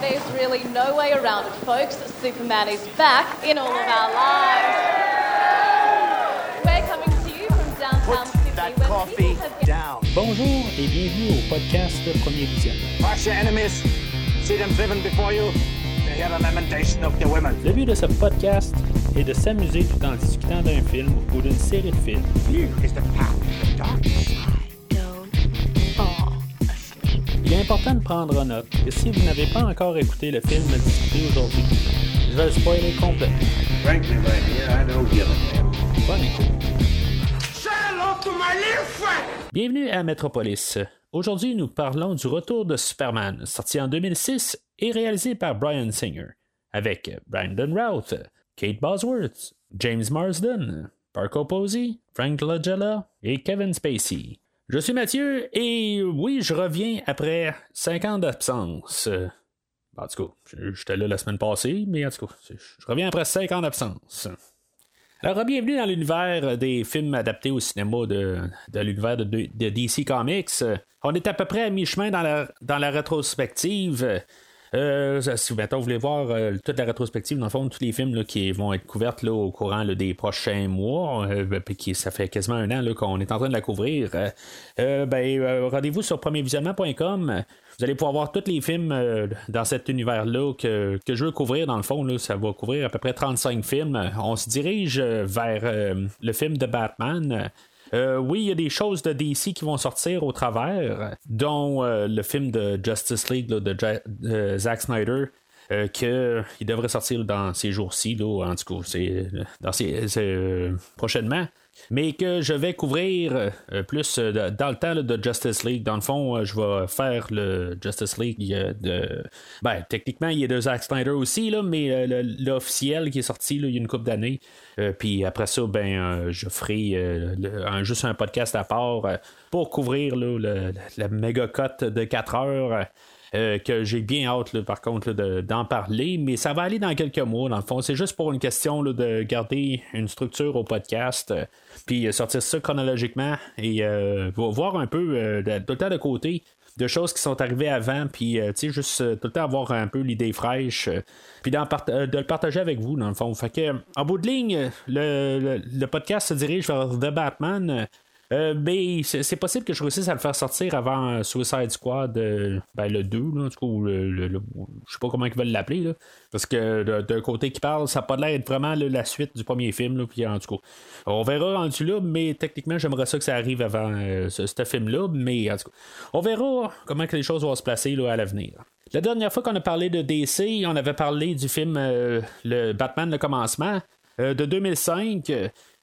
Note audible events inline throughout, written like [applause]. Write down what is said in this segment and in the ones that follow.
There's really no way around it, folks. Superman is back in all of our lives. We're coming to you from downtown Sydney, that where coffee people have down. Bonjour et bienvenue au podcast Premier Visionnement. Crush your enemies. See them driven before you. To hear the lamentation of the women. Le but de ce podcast est de s'amuser tout en discutant d'un film ou d'une série de films. Here is the path to the dark Il est important de prendre note que si vous n'avez pas encore écouté le film à discuter aujourd'hui, je vais le spoiler complètement. Frankly, my dear, I don't give a damn. Bonne écoute. Say hello to my little friend. Bienvenue à Metropolis. Aujourd'hui, nous parlons du retour de Superman, sorti en 2006 et réalisé par Brian Singer, avec Brandon Routh, Kate Bosworth, James Marsden, Parker Posey, Frank Langella et Kevin Spacey. Je suis Mathieu et oui, je reviens après 5 ans d'absence. En tout cas, j'étais là la semaine passée, mais en tout cas, je reviens après 5 ans d'absence. Alors, bienvenue dans l'univers des films adaptés au cinéma de, de l'univers de, de DC Comics. On est à peu près à mi-chemin dans la, dans la rétrospective. Euh, si vous voulez voir euh, toute la rétrospective, dans le fond, tous les films qui vont être couverts là, au courant des prochains mois, euh, ben, qui, ça fait quasiment un an qu'on est en train de la couvrir, euh, ben, rendez-vous sur premiervisionnement.com. Vous allez pouvoir voir tous les films dans cet univers-là que, que je veux couvrir. Dans le fond, ça va couvrir à peu près 35 films. On se dirige vers le film de Batman. Euh, oui, il y a des choses de DC qui vont sortir au travers, dont euh, le film de Justice League de Zack Snyder. Euh, qu'il devrait sortir dans ces jours-ci, en tout cas, dans ces, euh, prochainement. Mais que je vais couvrir euh, plus euh, dans le temps de Justice League. Dans le fond, euh, je vais faire le Justice League de. Ben, techniquement, il y a de Zack Snyder aussi, là, mais l'officiel qui est sorti il y a une couple d'années. Puis après ça, ben, je ferai juste un podcast à part pour couvrir le, la méga cote de 4 heures. que j'ai bien hâte, par contre, d'en parler, mais ça va aller dans quelques mois, dans le fond. C'est juste pour une question de garder une structure au podcast, puis euh, sortir ça chronologiquement et euh, vo- voir un peu euh, tout le temps de côté de choses qui sont arrivées avant, puis tu sais, juste tout le temps avoir un peu l'idée fraîche, puis de le partager avec vous, dans le fond. En bout de ligne, le- le podcast se dirige vers The Batman. Euh, euh, mais c'est possible que je réussisse à le faire sortir avant euh, Suicide Squad, euh, ben, le 2, là, en tout cas, ou le, le- je sais pas comment ils veulent l'appeler, parce que d'un côté qui parle, ça n'a pas l'air d'être vraiment la suite du premier film, là, puis en tout cas, on verra rendu là, mais techniquement, j'aimerais ça que ça arrive avant ce, film-là, mais en tout cas, on verra comment que les choses vont se placer là, à l'avenir. La dernière fois qu'on a parlé de DC, on avait parlé du film le Batman, le commencement, de 2005.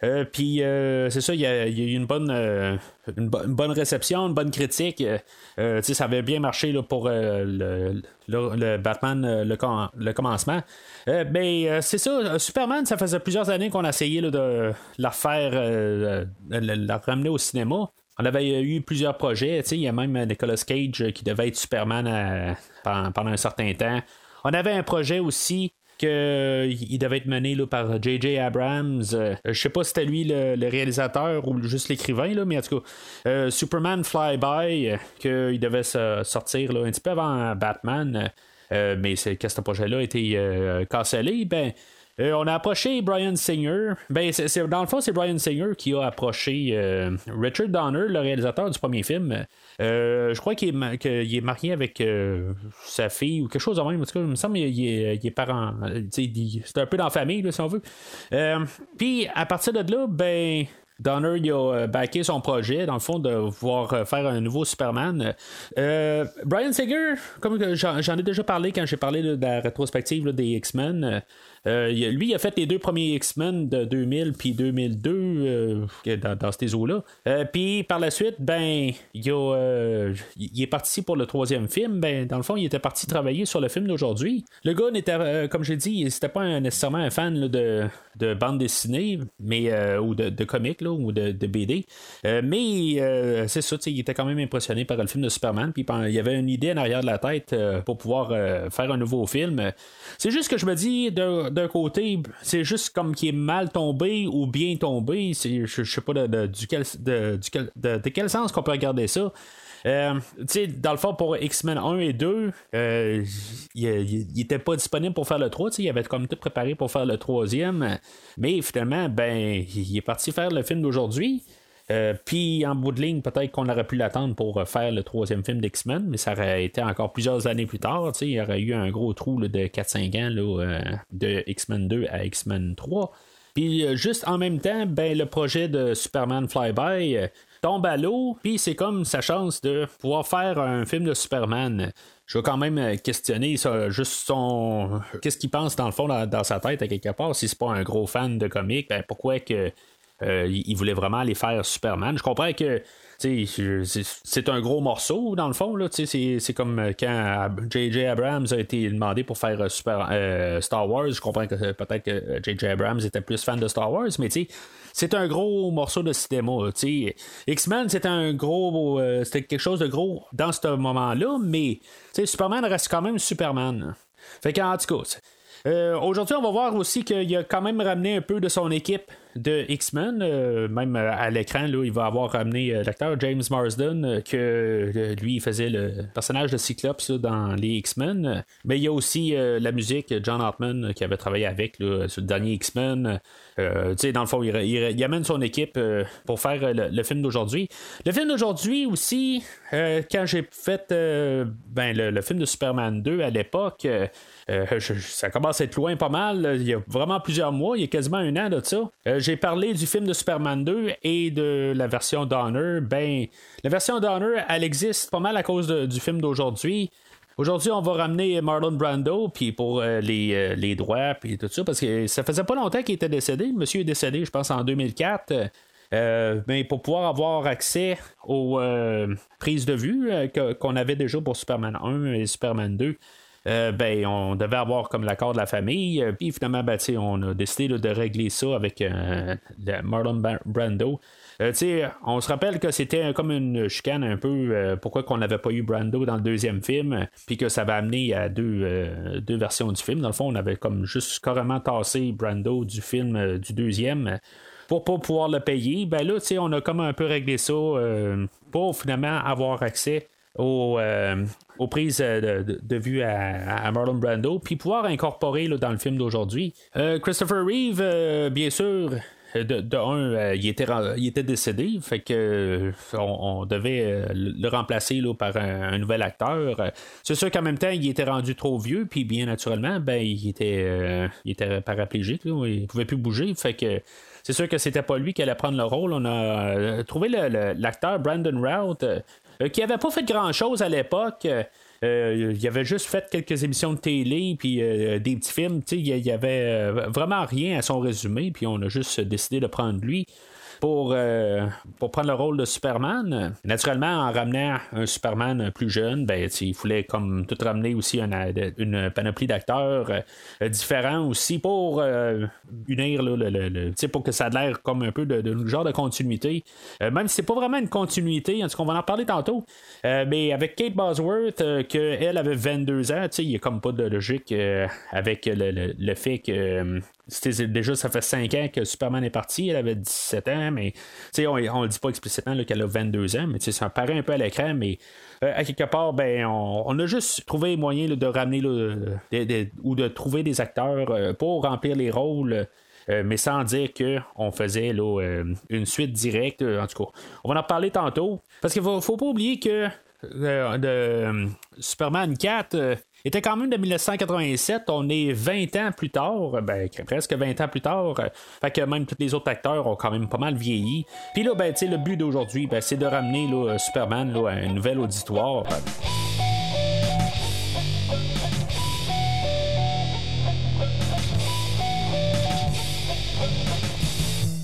Euh, puis euh, c'est ça, il y, a eu une bonne, euh, une, bo- une bonne réception, une bonne critique. Euh, euh, ça avait bien marché là, pour euh, le, le- Batman, euh, le, com- le commencement. Euh, ben, euh, c'est ça, euh, Superman, ça faisait plusieurs années qu'on là, de la faire, euh, de la, ramener au cinéma. On avait eu plusieurs projets, il y a même Nicolas Cage euh, qui devait être Superman pendant un certain temps. On avait un projet aussi que euh, il devait être mené là, par J.J. Abrams. Euh, je sais pas si c'était lui le, réalisateur ou juste l'écrivain, mais en tout cas, euh, Superman Flyby, euh, qu'il devait sortir là, un petit peu avant Batman. euh, mais que ce projet-là a été euh, cancellé. Ben, euh, on a approché Brian Singer. Ben, dans le fond, c'est Brian Singer qui a approché euh, Richard Donner, le réalisateur du premier film. Euh, je crois qu'il est, est marié avec sa fille ou quelque chose de même. En tout cas, il me semble qu'il est, parent. C'est un peu dans la famille, si on veut. Puis, à partir de là, ben. Donner il a backé son projet, dans le fond, de vouloir faire un nouveau Superman. Brian Singer, comme j'en ai déjà parlé quand j'ai parlé de la rétrospective des X-Men, euh, lui, il a fait les deux premiers X-Men de 2000 puis 2002 euh, dans, ces eaux-là. Euh, puis par la suite, ben, il, est parti pour le troisième film. Ben, dans le fond, il était parti travailler sur le film d'aujourd'hui. Le gars n'était, comme j'ai dit, c'était pas nécessairement un fan de, de bande dessinée, mais ou de, de comics ou de, de BD. Mais c'est ça, il était quand même impressionné par le film de Superman. Puis il y avait une idée en arrière de la tête pour pouvoir faire un nouveau film. C'est juste que je me dis, d'un d'un côté, c'est juste comme qu'il est mal tombé ou bien tombé. Je, je sais pas de, de- du quel, de, de- quel sens qu'on peut regarder ça. Euh, dans le fond, pour X-Men 1 et 2, euh, il n'était pas disponible pour faire le 3. Il avait comme tout préparé pour faire le troisième. Mais finalement, ben, il est parti faire le film d'aujourd'hui. Euh, puis en bout de ligne, peut-être qu'on aurait pu l'attendre pour faire le troisième film d'X-Men, mais ça aurait été encore plusieurs années plus tard. Il y aurait eu un gros trou de 4-5 ans euh, de X-Men 2 à X-Men 3. Puis euh, juste en même temps, ben, le projet de Superman Flyby euh, tombe à l'eau, puis c'est comme sa chance de pouvoir faire un film de Superman. Je vais quand même euh, questionner ça, juste son. Qu'est-ce qu'il pense dans le fond, dans, dans sa tête, à quelque part. Si c'est pas un gros fan de comics, ben pourquoi que. Euh, il voulait vraiment aller faire Superman. Je comprends que c'est un gros morceau dans le fond. C'est comme euh, quand J.J. Abrams a été demandé pour faire euh, Star Wars. Je comprends que peut-être que J.J. Abrams était plus fan de Star Wars, mais c'est un gros morceau de cinéma. X-Men, c'était un gros. c'était quelque chose de gros dans ce moment-là, mais Superman reste quand même Superman. Fait qu'en tout cas, Aujourd'hui, on va voir aussi qu'il a quand même ramené un peu de son équipe de X-Men. euh, même euh, à l'écran, il va avoir ramené euh, l'acteur James Marsden, euh, que euh, lui, faisait le personnage de Cyclops dans les X-Men. Mais il y a aussi euh, la musique, John Hartman, euh, qui avait travaillé avec là, sur le dernier X-Men. Euh, dans le fond, il, amène son équipe euh, pour faire euh, le, film d'aujourd'hui. Le film d'aujourd'hui aussi, euh, quand j'ai fait euh, ben, le, le film de Superman 2 à l'époque, euh, euh, ça commence à être loin pas mal. Il y a vraiment plusieurs mois, il y a quasiment un an de ça. J'ai parlé du film de Superman 2 et de la version Donner. Ben, la version Donner, elle existe pas mal à cause du film d'aujourd'hui. Aujourd'hui, on va ramener Marlon Brando, puis pour euh, les, euh, les droits, puis tout ça, parce que ça faisait pas longtemps qu'il était décédé. Monsieur est décédé, je pense, en 2004. Euh, mais pour pouvoir avoir accès aux prises de vue qu'on avait déjà pour Superman 1 et Superman 2, euh, ben, on devait avoir comme l'accord de la famille. euh, Puis finalement, ben, on a décidé de régler ça avec euh, Marlon Brando. On se rappelle que c'était comme une chicane un peu pourquoi qu'on n'avait pas eu Brando dans le deuxième film, puis que ça va amener à deux, deux versions du film. Dans le fond, on avait comme juste carrément tassé Brando du film du deuxième pour pas pouvoir le payer. Ben là, on a comme un peu réglé ça pour finalement avoir accès euh, aux prises euh, de, vue à, Marlon Brando, puis pouvoir incorporer là, dans le film d'aujourd'hui. Euh, Christopher Reeve, euh, bien sûr. De, un, il, était, il était décédé, fait que on, devait le remplacer là, par un, nouvel acteur. C'est sûr qu'en même temps, il était rendu trop vieux, puis bien naturellement, ben il était, il était paraplégique, là, il pouvait plus bouger, fait que c'est sûr que c'était pas lui qui allait prendre le rôle. On a trouvé l'acteur Brandon Routh, qui avait pas fait grand chose à l'époque. Euh, euh, il avait juste fait quelques émissions de télé puis euh, des petits films. Il y- avait euh, vraiment rien à son résumé, puis on a juste décidé de prendre lui pour, euh, pour prendre le rôle de Superman. Naturellement, en ramenant un Superman plus jeune, ben, il fallait comme tout ramener aussi une, panoplie d'acteurs euh, différents aussi pour euh, unir le, le- pour que ça ait l'air comme un peu de, genre de continuité. Même si c'est pas vraiment une continuité, en tout cas, on va en parler tantôt. Mais avec Kate Bosworth, qu'elle avait 22 ans, il n'y a comme pas de logique avec le, le- fait que déjà ça fait 5 ans que Superman est parti, elle avait 17 ans, mais on, on le dit pas explicitement qu'elle a 22 ans, mais ça paraît un peu à l'écran, mais euh, à quelque part, ben on, a juste trouvé moyen là, de ramener ou de trouver des acteurs euh, pour remplir les rôles. euh, mais sans dire qu'on faisait une suite directe. En tout cas, on va en parler tantôt. Parce qu'il faut, faut pas oublier que de, Superman 4 euh, était quand même de 1987. On est 20 ans plus tard, ben, presque 20 ans plus tard. fait que même tous les autres acteurs ont quand même pas mal vieilli. Puis là, ben, le but d'aujourd'hui, ben, c'est de ramener là, Superman à un nouvel auditoire.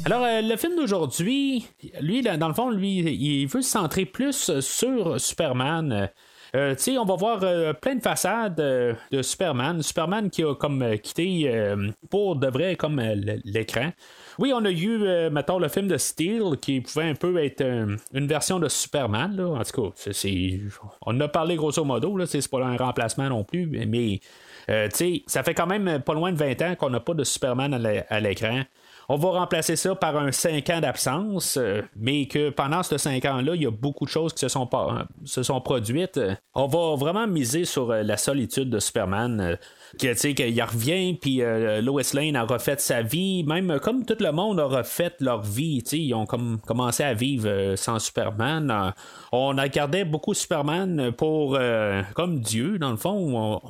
Alors, euh, le film d'aujourd'hui, lui, dans le fond, lui, il veut se centrer plus sur Superman. Euh, tu on va voir euh, plein de façades euh, de Superman. Superman qui a comme euh, quitté pour de vrai comme l'écran. Oui, on a eu, mettons, le film de Steel qui pouvait un peu être une version de Superman. En tout cas, c'est- on a parlé grosso modo. C'est pas un remplacement non plus, mais euh, ça fait quand même pas loin de 20 ans qu'on n'a pas de Superman à l'écran. On va remplacer ça par un 5 ans d'absence, euh, mais que pendant ces 5 ans-là, il y a beaucoup de choses qui se sont, pas, se sont produites. On va vraiment miser sur la solitude de Superman que, qu'il revient, puis euh, Lois Lane a refait sa vie, même comme tout le monde a refait leur vie, ils ont comme commencé à vivre euh, sans Superman. Euh, on a gardé beaucoup Superman pour comme Dieu, dans le fond.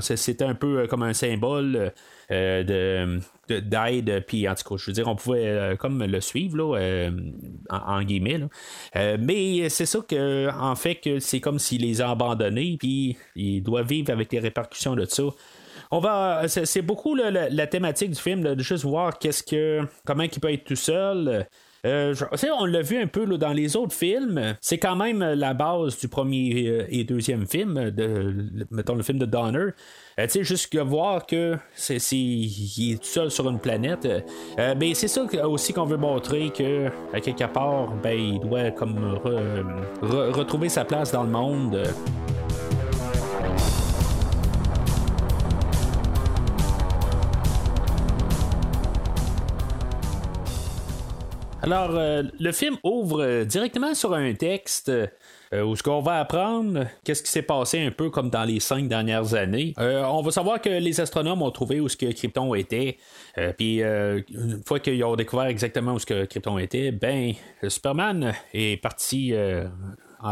c'était un peu comme un symbole de d'aide, puis en tout cas, je veux dire, on pouvait comme le suivre, là, en, guillemets. mais c'est ça que, en fait, c'est comme s'il les a abandonnés, puis il doit vivre avec les répercussions de ça on va. C'est beaucoup la, thématique du film, de juste voir qu'est-ce que. comment il peut être tout seul. Euh, on l'a vu un peu dans les autres films. C'est quand même la base du premier euh, et deuxième film, mettons le film de Donner. Euh, tu sais, juste voir que c'est, il est tout seul sur une planète. ben, c'est ça aussi qu'on veut montrer que quelque part, ben, il doit comme retrouver sa place dans le monde. Alors, euh, le film ouvre euh, directement sur un texte euh, où ce qu'on va apprendre qu'est-ce qui s'est passé un peu comme dans les cinq dernières années. on va savoir que les astronomes ont trouvé où ce que Krypton était. Puis une fois qu'ils ont découvert exactement où ce que Krypton était, ben Superman est parti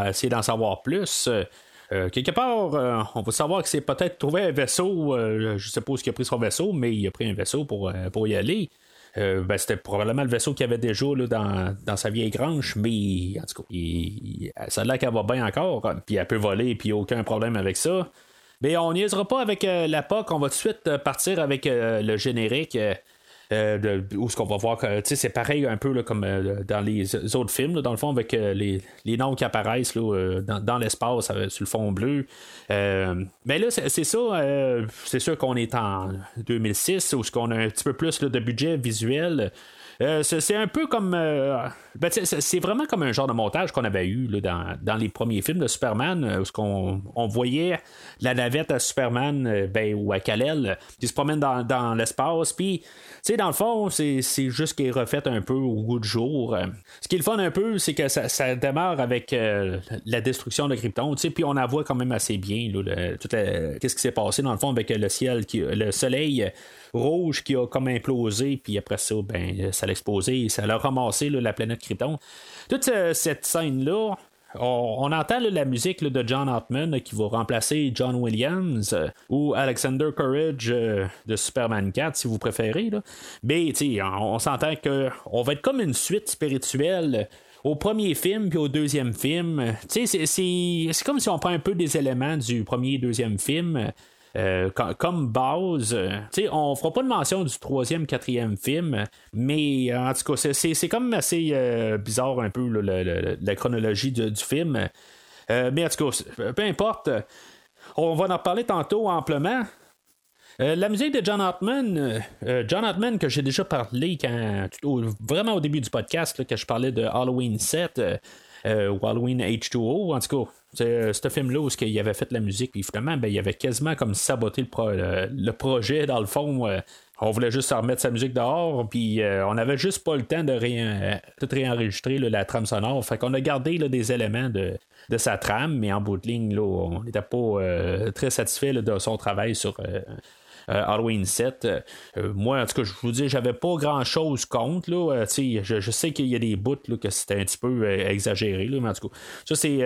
essayer d'en savoir plus. quelque part, on va savoir que c'est peut-être trouvé un vaisseau. je sais pas où il a pris son vaisseau, mais il a pris un vaisseau pour, pour y aller. Euh, ben, c'était probablement le vaisseau qu'il avait déjà dans, sa vieille grange, mais en tout cas, ça a l'air qu'elle va bien encore, puis elle peut voler, puis aucun problème avec ça. Mais on n'y pas avec euh, la POC, on va tout de suite euh, partir avec le générique. Euh, où ce qu'on va voir c'est pareil un peu comme euh, dans les autres films, dans le fond, avec euh, les, noms qui apparaissent dans, l'espace sur le fond bleu. mais là, c'est ça, c'est sûr qu'on est en 2006, où ce qu'on a un petit peu plus de budget visuel. C'est un peu comme. Ben, c'est vraiment comme un genre de montage qu'on avait eu dans, les premiers films de Superman, où on, on, voyait la navette à Superman ben, ou à Kal-El qui se promène dans, dans l'espace, puis dans le fond, c'est juste qu'il est refait un peu au goût du jour. Euh, ce qui est le fun un peu, c'est que ça, démarre avec euh, la destruction de Krypton, puis on la voit quand même assez bien, qu'est-ce qui s'est passé dans le fond avec le ciel, le soleil rouge qui a comme implosé, puis après ça, ben, ça l'a ça l'a ramassé la planète Krypton. Toute euh, cette scène-là, on, entend la musique de John Hartman qui va remplacer John Williams euh, ou Alexander Courage euh, de Superman 4, si vous préférez. Mais on, on s'entend qu'on va être comme une suite spirituelle au premier film puis au deuxième film. C'est comme si on prend un peu des éléments du premier et deuxième film. Euh, comme base. Euh, on fera pas de mention du troisième, quatrième film, mais euh, en tout cas, c'est comme assez bizarre un peu la chronologie du film. mais en tout cas, peu importe. On va en parler tantôt amplement. la musique de John Hartman, John Hartman que j'ai déjà parlé quand, vraiment au début du podcast, que je parlais de Halloween 7 ou Halloween H2O, en tout cas, c'est euh, ce film-là où il avait fait la musique, puis finalement, ben, il avait quasiment comme saboté le, projet, dans le fond. Euh, on voulait juste remettre sa musique dehors, puis euh, on n'avait juste pas le temps de rien, tout réenregistrer la trame sonore. Fait qu'on a gardé des éléments de, sa trame, mais en bout de ligne, on n'était pas très satisfait de son travail sur euh, Halloween 7. Euh, euh, moi, en tout cas, je vous dis, j'avais pas grand chose contre. Là, je, je, sais qu'il y a des bouts là, que c'était un petit peu exagéré, là, mais en tout cas, ça c'est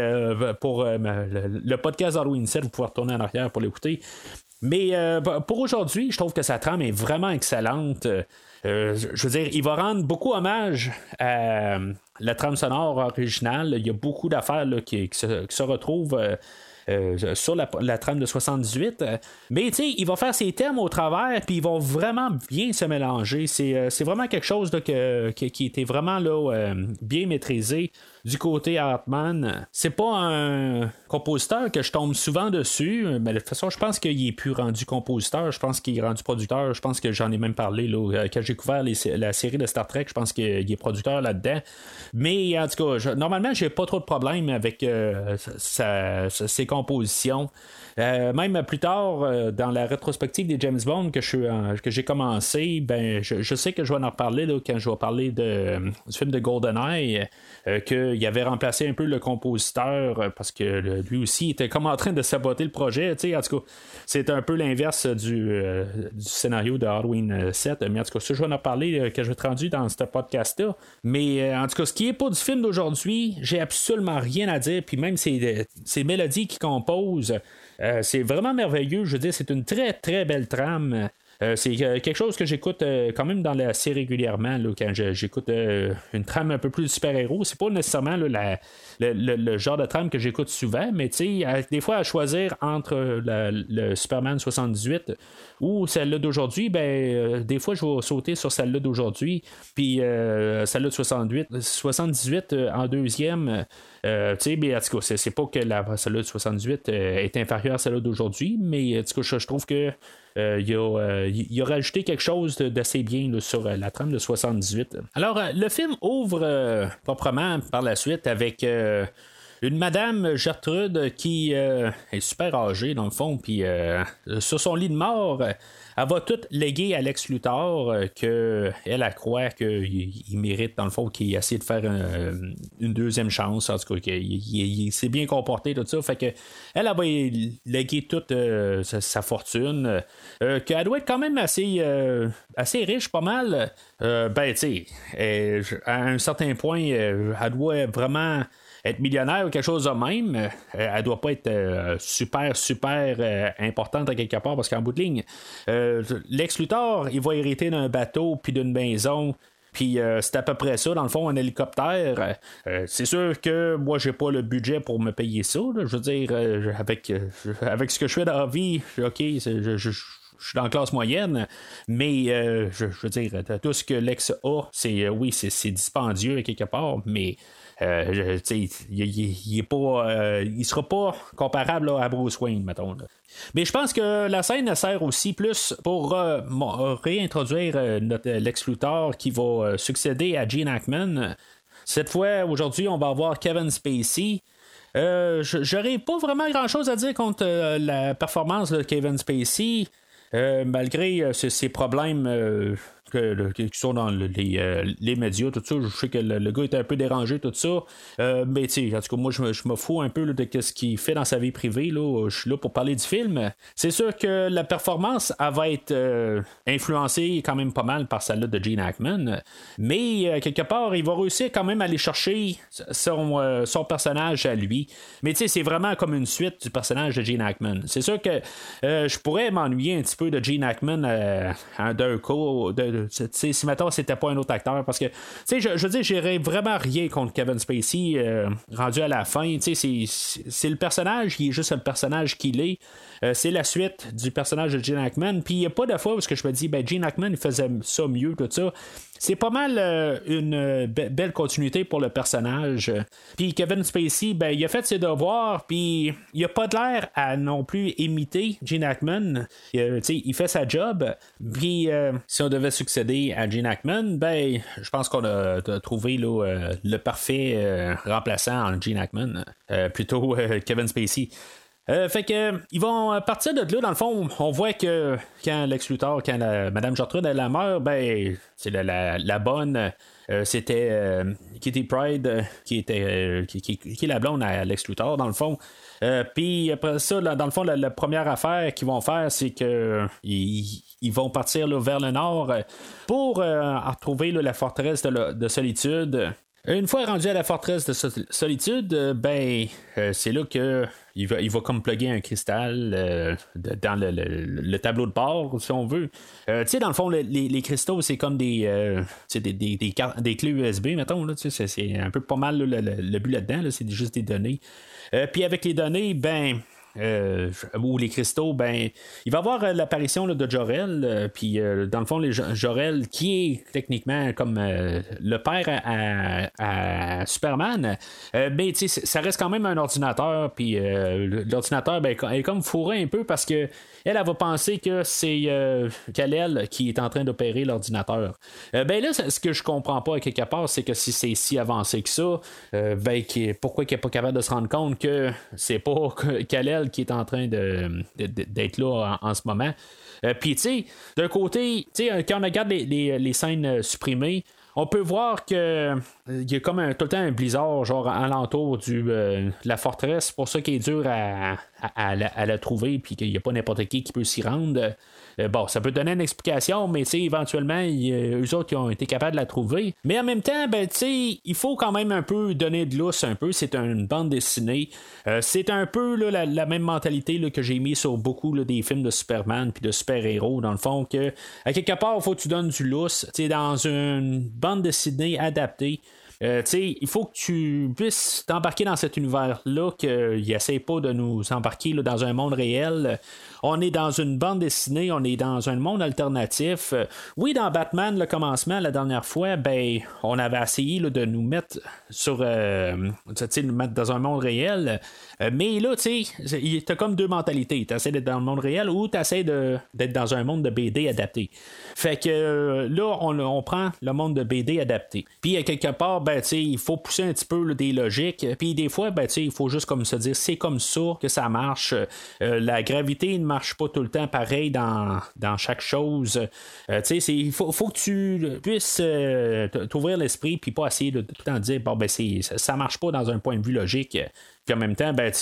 pour le, podcast Halloween 7, vous pouvez retourner en arrière pour l'écouter. Mais pour aujourd'hui, je trouve que sa trame est vraiment excellente. je veux dire, il va rendre beaucoup hommage à la trame sonore originale. Il y a beaucoup d'affaires qui, qui, se, retrouvent euh, sur la, trame de 78. Euh, mais tu sais, il va faire ses thèmes au travers, puis ils vont vraiment bien se mélanger. C'est, euh, vraiment quelque chose qui, était vraiment là, bien maîtrisé. Du côté Hartman. C'est pas un compositeur que je tombe souvent dessus, mais de toute façon, je pense qu'il est plus rendu compositeur, je pense qu'il est rendu producteur, je pense que j'en ai même parlé là, euh, quand j'ai couvert la série de Star Trek, je pense qu'il est producteur là-dedans. Mais en tout cas, je, normalement, j'ai pas trop de problèmes avec euh, ses compositions. Euh, même plus tard, euh, dans la rétrospective des James Bond que, j'ai commencé, ben, je, sais que je vais en reparler quand je vais parler du film de GoldenEye, euh, qu'il avait remplacé un peu le compositeur parce que lui aussi était comme en train de saboter le projet. En tout cas, c'est un peu l'inverse du, scénario de Halloween 7. Mais en tout cas, ça, je vais en reparler que je vais être rendu dans ce podcast-là. Mais en tout cas, ce qui est pas du film d'aujourd'hui, j'ai absolument rien à dire. Puis même ces, ces mélodies qui composent, euh, c'est vraiment merveilleux. Je veux dire, c'est une très très belle trame. Euh, c'est euh, quelque chose que j'écoute quand même dans la série régulièrement quand j'écoute une trame un peu plus de super-héros. C'est pas nécessairement le, genre de trame que j'écoute souvent, mais des fois à choisir entre le Superman 78 ou celle-là d'aujourd'hui, ben des fois je vais sauter sur celle-là d'aujourd'hui, puis celle-là de 68, 78 en deuxième. Euh, tu sais, mais en tout cas, c'est pas que la, celle-là de 78 euh, est inférieure à celle-là d'aujourd'hui, mais en tout cas, je, trouve que euh, il, a, rajouté quelque chose d'assez bien sur la trame de 78. Alors, le film ouvre proprement par la suite avec une madame Gertrude qui est super âgée dans le fond, puis sur son lit de mort, elle va tout léguer à Lex Luthor, euh, qu'elle, elle croit qu'il mérite, dans le fond, qu'il essaie de faire une deuxième chance. En tout cas, qu'il s'est bien comporté, tout ça. Fait que elle, va léguer toute euh, sa, fortune, euh, qu'elle doit être quand même assez, assez riche, pas mal. ben, tu sais, à un certain point, elle doit vraiment être millionnaire ou quelque chose de même, euh, elle doit pas être euh, super, super euh, importante à quelque part parce qu'en bout de ligne, Lex Luthor, il va hériter d'un bateau puis d'une maison. Puis c'est à peu près ça, dans le fond, un hélicoptère. c'est sûr que moi, j'ai pas le budget pour me payer ça. Je veux dire, avec, avec ce que je fais dans la vie, ok, je, suis dans la classe moyenne, mais je, veux dire, tout ce que Lex a, c'est oui, c'est dispendieux quelque part, mais euh, il, est pas, euh, il sera pas comparable à Bruce Wayne, mettons. Mais je pense que la scène sert aussi plus pour euh, réintroduire notre Lex qui va succéder à Gene Hackman. Cette fois, aujourd'hui, on va avoir Kevin Spacey. J'aurais pas vraiment grand chose à dire contre la performance de Kevin Spacey. malgré ses, problèmes qui sont dans les, euh, les, médias, tout ça. Je sais que le, gars est un peu dérangé, tout ça. Euh, mais tu en tout cas, moi, je me, fous un peu de ce qu'il fait dans sa vie privée. Là. Je suis là pour parler du film. C'est sûr que la performance, elle va être euh, influencée quand même pas mal par celle-là de Gene Hackman. Mais quelque part, il va réussir quand même à aller chercher son, son personnage à lui. Mais tu sais, c'est vraiment comme une suite du personnage de Gene Hackman. C'est sûr que je pourrais m'ennuyer un petit peu de Gene Hackman d'un coup. Si maintenant c'était pas un autre acteur, parce que, je, je veux dire, j'irais vraiment rien contre Kevin Spacey euh, rendu à la fin. C'est, c'est le personnage, il est juste le personnage qu'il est. Euh, c'est la suite du personnage de Gene Hackman. Puis il n'y a pas de fois où je me dis, ben, Gene Hackman il faisait ça mieux, tout ça. C'est pas mal euh, une belle continuité pour le personnage. Puis Kevin Spacey, ben, il a fait ses devoirs, puis il a pas de l'air à non plus imiter Gene Hackman. il fait sa job. Puis si on devait succéder à Gene Hackman, ben, je pense qu'on a, trouvé le parfait remplaçant en Gene Hackman, plutôt Kevin Spacey. Euh, fait que ils vont partir de là, dans le fond, on voit que quand Lex quand Madame Gertrude elle, meurt, ben c'est la, bonne. Euh, c'était euh, Kitty Pride qui était qui, est la blonde à Lex dans le fond. Puis après ça, dans le fond, la, première affaire qu'ils vont faire, c'est que ils, vont partir vers le nord pour retrouver la forteresse de solitude. Une fois rendu à la forteresse de solitude, euh, ben euh, c'est là que il va, il va comme plugger un cristal euh, dans le, tableau de bord, si on veut. tu sais, dans le fond, les, cristaux, c'est comme des, des, des, des, clés USB, mettons. C'est un peu pas mal le, but là-dedans. c'est juste des données. Puis avec les données, ben euh, ou les cristaux, ben, il va y avoir euh, l'apparition de Jorel, euh, puis dans le fond, Jorel, qui est techniquement comme le père à, Superman, mais sais, ça reste quand même un ordinateur, puis l'ordinateur ben, est comme fourré un peu parce que elle, va penser que c'est euh, Kal-El qui est en train d'opérer l'ordinateur. Euh, ben là, ce que je comprends pas à quelque part, c'est que si c'est si avancé que ça, euh, ben pourquoi qu'il n'est pas capable de se rendre compte que c'est pas [laughs] Kal-El qui est en train d'être là en, ce moment. Euh, Puis, tu sais, d'un côté, tu sais, quand on regarde les, scènes euh, supprimées, on peut voir que euh, y a comme un, tout le temps un blizzard genre alentour du, euh, de la forteresse. C'est pour ça qu'il est dur à la trouver puis qu'il n'y a pas n'importe qui qui peut s'y rendre. Euh, bon, ça peut donner une explication, mais éventuellement, eux autres qui ont été capables de la trouver. Mais en même temps, ben, il faut quand même un peu donner de lousse un peu. C'est une bande dessinée. Euh, c'est un peu la, même mentalité que j'ai mis sur beaucoup des films de Superman puis de super-héros, dans le fond, que à quelque part, il faut que tu donnes du lousse. Dans une bande dessinée adaptée. Euh, il faut que tu puisses t'embarquer dans cet univers-là, qu'il n'essaie pas de nous embarquer dans un monde réel. On est dans une bande dessinée, on est dans un monde alternatif. Oui, dans Batman, le commencement, la dernière fois, ben, on avait essayé de nous mettre sur. Euh, nous mettre dans un monde réel. Euh, mais là, tu sais, t'as comme deux mentalités. Tu essaies d'être dans le monde réel ou tu essaies d'être dans un monde de BD adapté. Fait que euh, là, on, prend le monde de BD adapté. Puis, à quelque part, ben, tu il faut pousser un petit peu des logiques. Puis, des fois, ben, il faut juste comme se dire, c'est comme ça que ça marche. La gravité ne marche pas tout le temps pareil dans, dans chaque chose. Euh, il faut, faut que tu puisses euh, t'ouvrir l'esprit puis pas essayer de tout le temps dire, bon, ben, c'est, ça marche pas dans un point de vue logique. Puis en même temps, ben,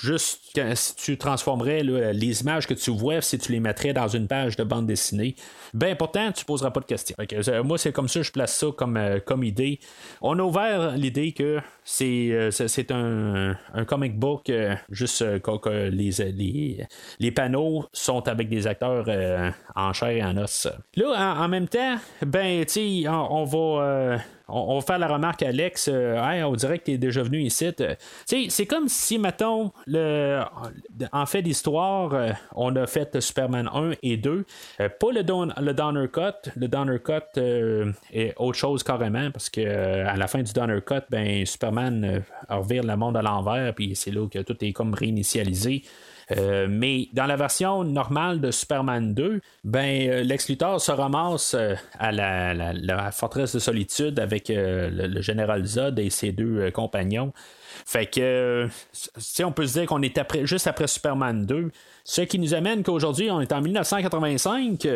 juste si tu transformerais les images que tu vois, si tu les mettrais dans une page de bande dessinée, ben pourtant, tu poseras pas de questions. Euh, moi, c'est comme ça, je place ça comme, euh, comme idée. On a ouvert l'idée que c'est, euh, un, un comic book, juste que, les, les, les panneaux sont avec des acteurs en chair et en os. Là, en, même temps, ben, on, on va. On, va faire la remarque à Alex, euh, on dirait que tu es déjà venu ici. Euh, c'est comme si, mettons, le, en fait d'histoire, euh, on a fait Superman 1 et 2. Euh, pas le, don, le Donner Cut. Le Donner Cut est autre chose carrément, parce que à la fin du Donner Cut, ben, Superman revire le monde à l'envers, puis c'est là que tout est comme réinitialisé. Euh, mais dans la version normale de Superman 2, ben, euh, Lex se ramasse euh, à la, forteresse de solitude avec le, général Zod et ses deux compagnons. Fait que, sais, on peut se dire qu'on est juste après Superman 2. Ce qui nous amène qu'aujourd'hui, on est en 1985.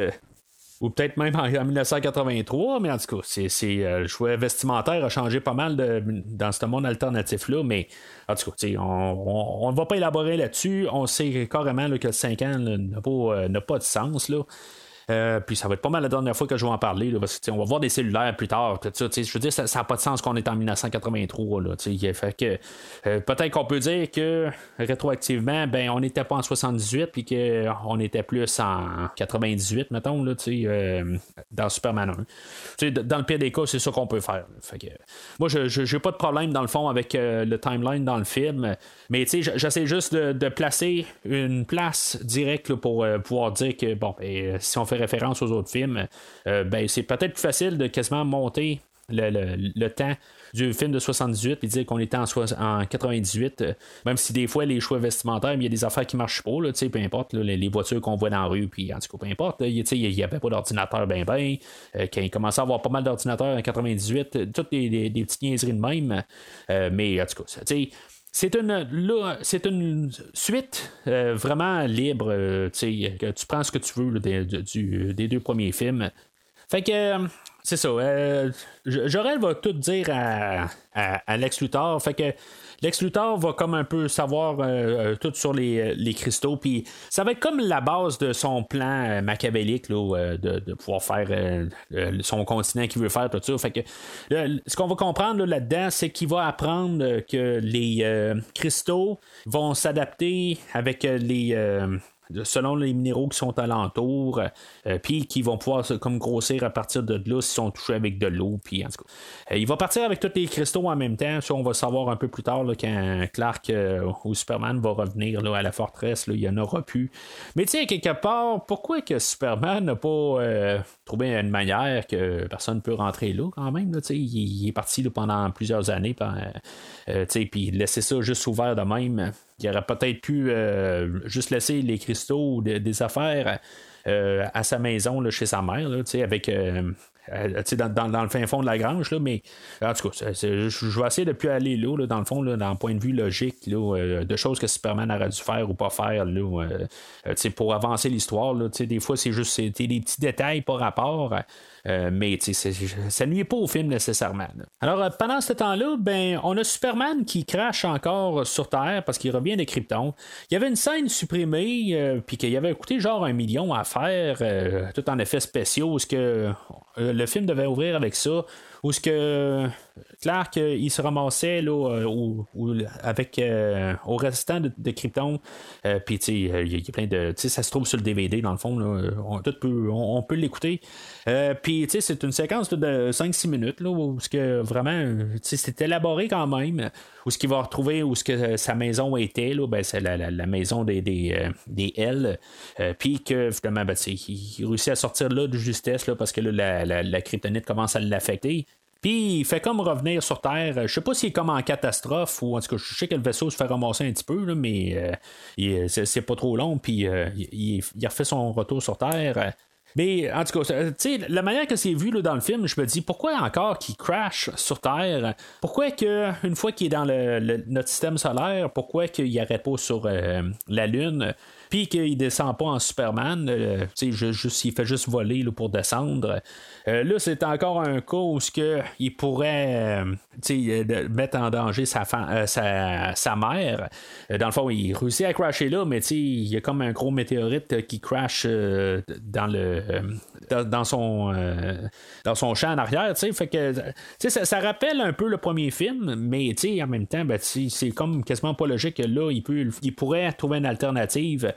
Ou peut-être même en, en 1983, mais en tout cas, c'est, euh, le choix vestimentaire a changé pas mal dans ce monde alternatif-là, mais en tout cas, on ne va pas élaborer là-dessus. On sait carrément que le 5 ans n'a, pas, euh, pas de sens. Là. Euh, puis ça va être pas mal la dernière fois que je vais en parler, parce que on va voir des cellulaires plus tard. je veux dire, ça n'a pas de sens qu'on est en 1983. Là, fait que, euh, peut-être qu'on peut dire que rétroactivement, ben, on n'était pas en 78 puis qu'on était plus en 98, mettons, là, euh, dans Superman 1. Tu sais, d- dans le pire des cas, c'est ça qu'on peut faire. Fait moi, je n'ai pas de problème dans le fond avec le timeline dans le film, mais j'essaie juste de, de placer une place directe pour pouvoir dire que, bon, ben, si on fait référence aux autres films, euh, ben, c'est peut-être plus facile de quasiment monter le, le- le temps du film de 78 puis dire qu'on était en, en 98 euh, même si des fois les choix vestimentaires il y a des affaires qui marchent pas là, peu importe les, les voitures qu'on voit dans la rue puis en tout cas peu importe il n'y avait pas d'ordinateur ben ben euh, quand il commençait à avoir pas mal d'ordinateurs en 98 euh, toutes des, petites niaiseries de même mais en tout cas c'est une, là, c'est une suite euh, vraiment libre. euh, que tu prends ce que tu veux des, deux premiers films. Fait que euh, c'est ça. J- Jorel va tout dire à, à, à Lex Luthor. Fait que Lex va comme un peu savoir euh, euh, tout sur les, les cristaux. Puis ça va être comme la base de son plan euh, machiavélique là, euh, de, de pouvoir faire euh, euh, son continent qu'il veut faire, tout ça. Fait que ce qu'on va comprendre là, là-dedans, c'est qu'il va apprendre euh, que les euh, cristaux vont s'adapter avec euh, les. Euh, selon les minéraux qui sont alentours, puis qui vont pouvoir comme grossir à partir de là s'ils sont touchés avec de l'eau. Puis en tout cas, il va partir avec tous les cristaux en même temps. Ça, on va savoir un peu plus tard quand Clark ou Superman va revenir là, à la forteresse. Là, il y en aura plus. Mais tu sais, quelque part, pourquoi que Superman n'a pas trouvé une manière que personne ne peut rentrer là quand même? Là, il, est parti pendant plusieurs années. puis laisser ça juste ouvert de même. Il aurait peut-être pu euh, juste laisser les cristaux ou des affaires euh, à sa maison, là, chez sa mère, là, avec euh, euh, dans, dans, le fin fond de la grange, là, mais en tout cas, je vais essayer de plus aller là, dans le fond, là, dans le point de vue logique, là, de choses que Superman aurait dû faire ou pas faire là, pour avancer l'histoire. Des fois, c'est juste des petits détails par rapport. Mais ça nuit pas au film nécessairement. Alors, pendant ce temps-là, ben, on a Superman qui crache encore sur Terre parce qu'il revient de Krypton. Il y avait une scène supprimée, puis qu'il avait coûté genre un million à faire, tout en effets spéciaux, ce que le film devait ouvrir avec ça, où ce que Clark il se ramassait là, euh, avec euh, au restant de, Krypton. Euh, puis il y, a plein de. Ça se trouve sur le DVD dans le fond. on, peut, on, peut l'écouter. puis c'est une séquence de 5-6 minutes là, où ce que vraiment c'est élaboré quand même. Où ce qu'il va retrouver où ce que sa maison était, là, ben, c'est la, maison des, des, des L. puis que finalement, ben, il, réussit à sortir là de justesse là, parce que là, la, la kryptonite commence à l'affecter. Puis il fait comme revenir sur Terre. Je sais pas s'il est comme en catastrophe ou en tout cas, je sais que le vaisseau se fait ramasser un petit peu, mais euh, c'est, pas trop long. Puis euh, il, il, refait son retour sur Terre. Mais en tout cas, la manière que c'est vu là, dans le film, je me dis pourquoi encore qu'il crash sur Terre? Pourquoi que une fois qu'il est dans le, notre système solaire, pourquoi qu'il n'arrête pas sur euh, la Lune? Puis qu'il descend pas en Superman, euh, il fait juste voler pour descendre. Euh, là, c'est encore un cas où il pourrait euh, mettre en danger sa, sa, sa, mère. dans le fond, il réussit à crasher là, mais il y a comme un gros météorite qui crash dans le dans, son champ en arrière. Fait que ça, rappelle un peu le premier film, mais en même temps, ben, c'est comme quasiment pas logique que là, il, peut, il pourrait trouver une alternative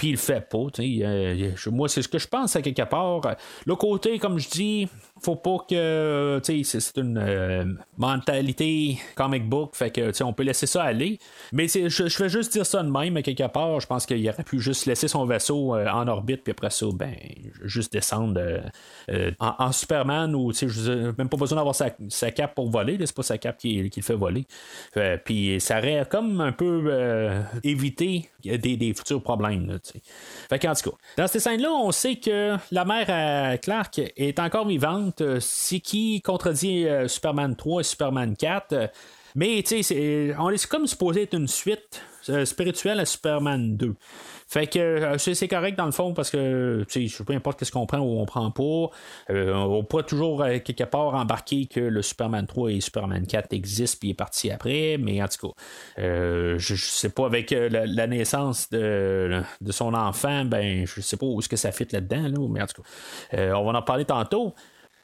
puis il le fait pas. Euh, moi, c'est ce que je pense à quelque part. Le côté, comme je dis, faut pas que c'est une euh, mentalité comic book fait que on peut laisser ça aller mais je, fais juste dire ça de même mais quelque part je pense qu'il aurait pu juste laisser son vaisseau euh, en orbite puis après ça ben juste descendre euh, en, Superman ou même pas besoin d'avoir sa, cape pour voler c'est pas sa cape qui, le fait voler puis ça aurait comme un peu évité des, futurs problèmes dans cette scène là on sait que la mère Clark est encore vivante euh, c'est qui contredit euh, Superman 3 et Superman 4. Euh, mais on est comme supposé être une suite spirituelle à Superman 2. Fait que c'est correct dans le fond parce que peu importe ce qu'on prend ou on prend pas, on peut toujours quelque part embarquer que le Superman 3 et Superman 4 existent puis est parti après, mais en tout cas, je, sais pas avec la, naissance de, son enfant, ben je sais pas où est-ce que ça fit là-dedans, mais en tout cas, on va en parler tantôt.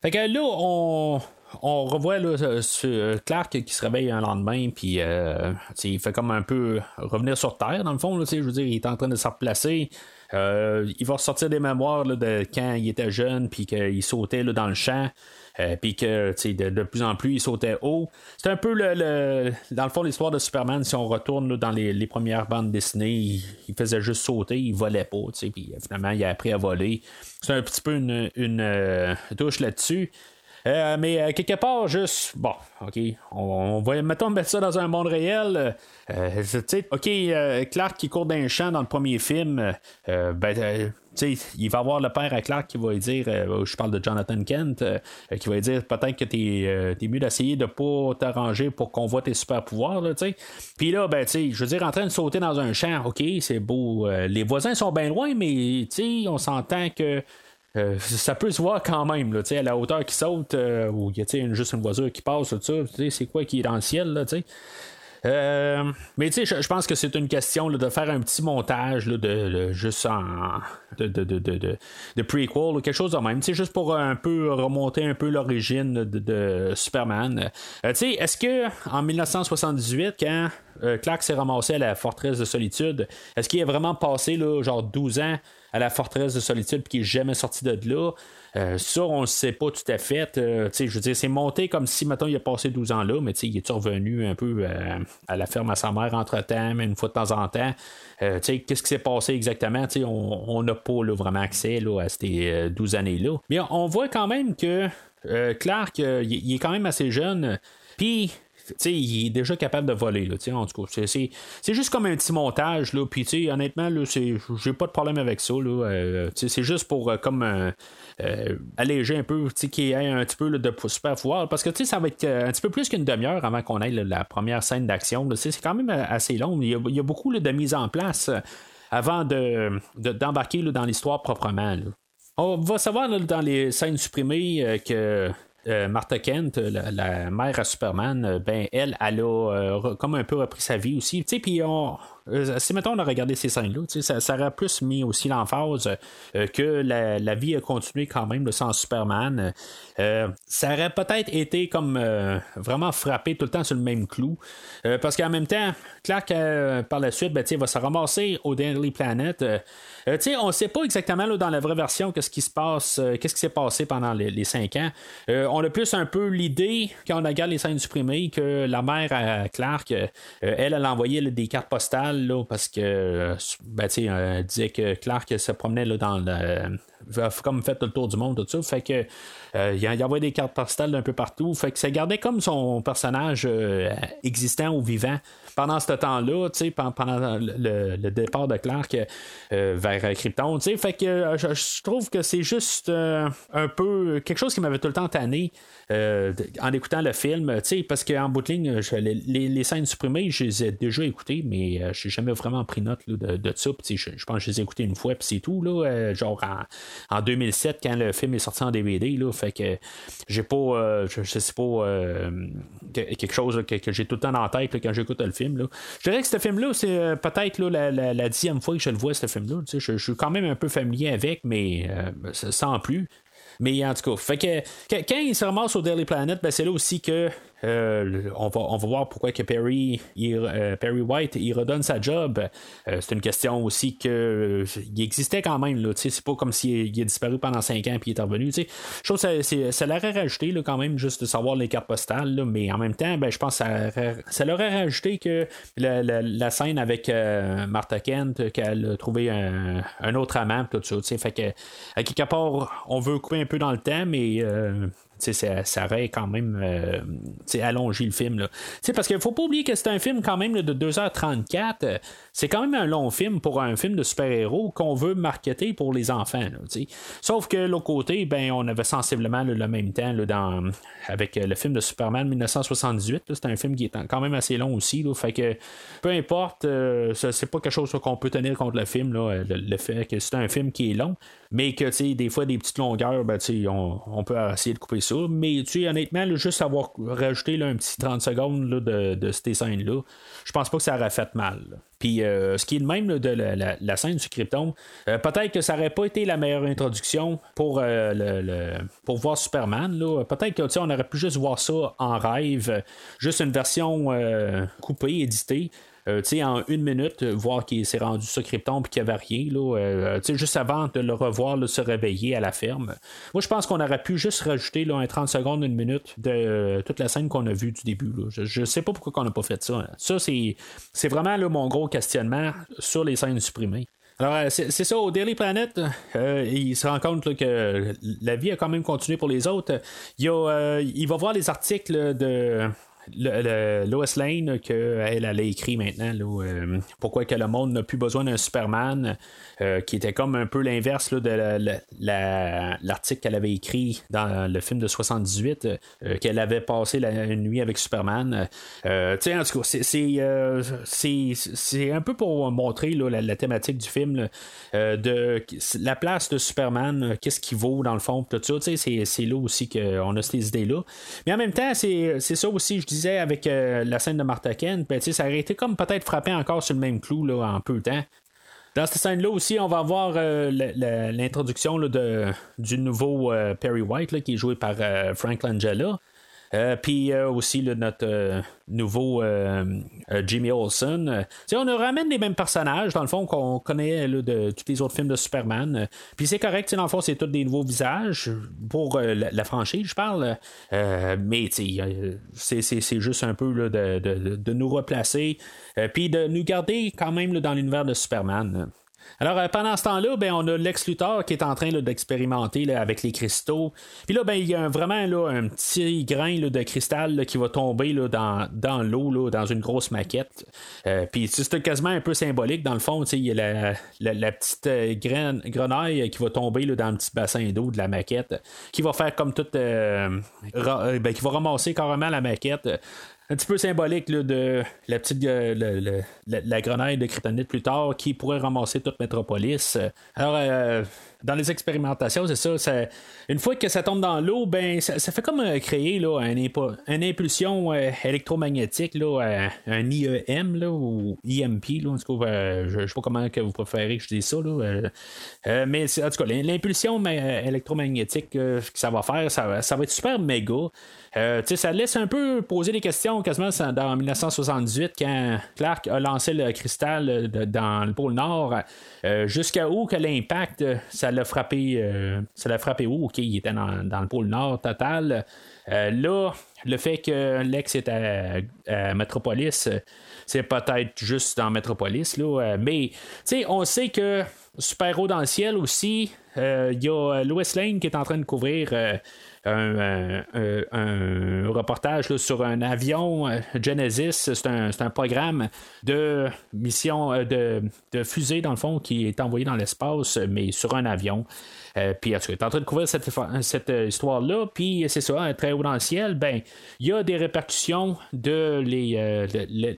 Fait que là, on, on revoit là, ce, Clark qui se réveille un lendemain, puis euh, il fait comme un peu revenir sur Terre, dans le fond. je veux dire, il est en train de se replacer. Euh, il va ressortir des mémoires de quand il était jeune, puis qu'il sautait là, dans le champ. Euh, puis que de, de, plus en plus il sautait haut. C'est un peu le, dans le fond l'histoire de Superman. Si on retourne dans les, premières bandes dessinées, il, faisait juste sauter, il volait pas. Puis finalement il a appris à voler. C'est un petit peu une, une touche là-dessus. Euh, mais euh, quelque part, juste, bon, OK, on, va, mettons, mettre ça dans un monde réel. Euh, OK, Clark qui court d'un champ dans le premier film, ben, il va avoir le père à Clark qui va lui dire, je parle de Jonathan Kent, qui va lui dire peut-être que t'es es mieux d'essayer de pas t'arranger pour qu'on voit tes super pouvoirs, tu sais. Puis là, ben, tu sais, je veux dire, en train de sauter dans un champ, ok, c'est beau. les voisins sont bien loin, mais tu sais, on s'entend que euh, ça peut se voir quand même, là, à la hauteur qui saute, euh, ou il y a juste une voiture qui passe, c'est quoi qui est dans le ciel, là, tu sais. Euh, mais tu sais, je pense que c'est une question de faire un petit montage de, juste en de, de, de, prequel ou quelque chose de même. C'est juste pour un peu remonter un peu l'origine de, Superman. Euh, tu sais, est-ce que en 1978, quand euh, Clark s'est ramassé à la forteresse de solitude, est-ce qu'il a vraiment passé là, genre 12 ans à la forteresse de solitude puis qu'il n'est jamais sorti de là? Euh, ça, on ne sait pas tout à fait. Euh, je veux dire, c'est monté comme si, maintenant il a passé 12 ans là, mais il est revenu un peu euh, à la ferme à sa mère entre-temps, mais une fois de temps en temps. Qu'est-ce qui s'est passé exactement? on n'a pas vraiment accès là, à ces 12 années-là. Mais on voit quand même que Clark, il est quand même assez jeune. Puis, il est déjà capable de voler. Là, en tout cas, c'est, juste comme un petit montage. Là, puis, honnêtement, j'ai pas de problème avec ça. Là, c'est juste pour comme euh, alléger un peu, qu'il y ait un petit peu de super pouvoir. Parce que ça va être euh, un petit peu plus qu'une demi-heure avant qu'on ait la première scène d'action. C'est quand même euh, assez long. Il y a, beaucoup de mise en place avant de, d'embarquer dans l'histoire proprement. On va savoir dans les scènes supprimées que Martha Kent, la, mère à Superman, ben elle, elle a comme un peu repris sa vie aussi. Puis on, euh, si mettons on a regardé ces scènes-là, ça, ça aurait plus mis aussi l'emphase euh, que la, vie a continué quand même sans Superman. Euh, ça aurait peut-être été comme vraiment frappé tout le temps sur le même clou. parce qu'en même temps, Clark par la suite, ben, va se ramasser au Daily Planet. on ne sait pas exactement dans la vraie version qu'est-ce qui se passe, qu'est-ce qui s'est passé pendant les, cinq ans. on a plus un peu l'idée, quand on regarde les scènes supprimées, que la mère à Clark, elle, elle a envoyé des cartes postales parce que ben, euh, disait que Clark se promenait là, dans le. Comme fait le tour du monde, tout ça. Fait que euh, il y avait des cartes postales d'un peu partout. Fait que ça gardait comme son personnage euh, existant ou vivant pendant ce temps-là, pendant le, départ de Clark vers Krypton. Fait que je, trouve que c'est juste un peu quelque chose qui m'avait tout le temps tanné. Euh, en écoutant le film, parce qu'en bout de ligne, les, scènes supprimées, je les ai déjà écoutées, mais euh, je n'ai jamais vraiment pris note de, de, ça. Je, je, pense que je les ai écoutées une fois, puis c'est tout. Là, euh, genre en, 2007, quand le film est sorti en DVD. Là, fait que j'ai pas, je, sais pas, quelque chose que, j'ai tout le temps en tête quand j'écoute le film. Là. Je dirais que ce film-là, c'est peut-être la, la, dixième fois que je le vois, ce film-là. Je, je, suis quand même un peu familier avec, mais sans plus. Mais en tout cas, fait que, quand il se ramasse au Daily Planet, ben c'est là aussi que euh, on, va, on va voir pourquoi que Perry, euh, Perry White il redonne sa job. Euh, c'est une question aussi que il existait quand même. Là, c'est pas comme s'il est disparu pendant 5 ans puis il est revenu. Je trouve que ça, ça l'aurait rajouté là, quand même juste de savoir les cartes postales. mais en même temps, ben, je pense que ça, ça l'aurait rajouté que la, scène avec Martha Kent, qu'elle a trouvé un, autre amant, tout ça. Fait que à quelque part, on veut couper un peu dans le temps, mais ça, ça aurait quand même euh, allongé le film. Là. Parce qu'il faut pas oublier que c'est un film quand même de 2h34. C'est quand même un long film pour un film de super-héros qu'on veut marketer pour les enfants. Sauf que l'autre côté, ben, on avait sensiblement le même temps dans, avec le film de Superman 1978. C'est un film qui est quand même assez long aussi. fait que peu importe, euh, c'est pas quelque chose qu'on peut tenir contre le film, le, fait que c'est un film qui est long, mais que des fois des petites longueurs, ben, on, peut essayer de couper ça. Mais honnêtement, juste avoir rajouté un petit 30 secondes de, de ces scènes-là, je pense pas que ça aurait fait mal. Puis euh, ce qui est le même de la, scène du Krypton, euh, peut-être que ça n'aurait pas été la meilleure introduction pour, euh, le, pour voir Superman. Peut-être qu'on aurait pu juste voir ça en rêve, juste une version coupée, éditée. Euh, en une minute, voir qu'il s'est rendu sur Krypton et qu'il n'y avait rien, là, euh, juste avant de le revoir se réveiller à la ferme. Moi, je pense qu'on aurait pu juste rajouter là, un 30 secondes, une minute de euh, toute la scène qu'on a vue du début. Je ne sais pas pourquoi on n'a pas fait ça. Ça, c'est vraiment mon gros questionnement sur les scènes supprimées. Alors, c'est ça, au Daily Planet, il se rend compte que la vie a quand même continué pour les autres. Il va voir les articles de, le, Lois Lane qu'elle elle a écrit maintenant euh, pourquoi que le monde n'a plus besoin d'un Superman euh, qui était comme un peu l'inverse de l'article qu'elle avait écrit dans le film de 78 euh, qu'elle avait passé la nuit avec Superman en tout cas c'est un peu pour montrer la, thématique du film de la place de Superman qu'est-ce qui vaut dans le fond tout ça c'est là aussi qu'on a ces idées là mais en même temps c'est ça aussi je dis avec euh, la scène de Martha Kent, ben, ça aurait été comme peut-être frappé encore sur le même clou là, en peu de temps. Dans cette scène-là aussi, on va avoir euh, l'introduction du nouveau euh, Perry White qui est joué par euh, Frank Langella. Euh, Puis euh, aussi notre euh, nouveau Jimmy Olsen. On nous ramène les mêmes personnages, dans le fond, qu'on connaît là, de tous les autres films de Superman. Puis c'est correct, dans le fond, c'est tous des nouveaux visages pour la, franchise, je parle. Mais c'est, juste un peu de, de- nous replacer. Puis de nous garder quand même dans l'univers de Superman. Alors, euh, pendant ce temps-là, ben, on a Lex Luthor qui est en train d'expérimenter avec les cristaux. Puis là, ben, il y a vraiment un petit grain de cristal qui va tomber dans, l'eau, dans une grosse maquette. Euh, puis c'est quasiment un peu symbolique. Dans le fond, il y a la, petite euh, grenaille qui va tomber dans le petit bassin d'eau de la maquette, qui va faire comme toute... ben, qui va ramasser carrément la maquette un petit peu symbolique là, de la petite la, la grenaille de kryptonite plus tard qui pourrait ramasser toute Metropolis. Alors euh, dans les expérimentations, c'est ça, ça- Une fois que ça tombe dans l'eau, ben ça, fait comme euh, créer là, un une impulsion euh, électromagnétique, là, un IEM là, ou IMP, là, en tout cas, je ne sais pas comment que vous préférez que je dise ça. Là, mais en tout cas, l'impulsion ma- électromagnétique que ça va faire, ça, ça va être super méga. Euh, ça laisse un peu poser des questions quasiment dans 1978 quand Clark a lancé le cristal dans le pôle Nord. euh, Jusqu'à où que l'impact, euh, ça l'a frappé, euh, ça l'a frappé où? Ok, il était dans, dans le pôle Nord total. Là, le fait que Lex est à, à Metropolis, c'est peut-être juste dans Metropolis, là, mais on sait que Super-Héros dans le ciel aussi, il y a Lois Lane qui est en train de couvrir un, un- un- reportage sur un avion euh, Genesis. C'est un, programme de mission euh, de, de fusée, dans le fond, qui est envoyé dans l'espace, mais sur un avion. Euh, puis, en tout cas, en train de couvrir cette, euh, histoire-là. Puis, c'est ça, très haut dans le ciel, ben, il y a des répercussions de euh,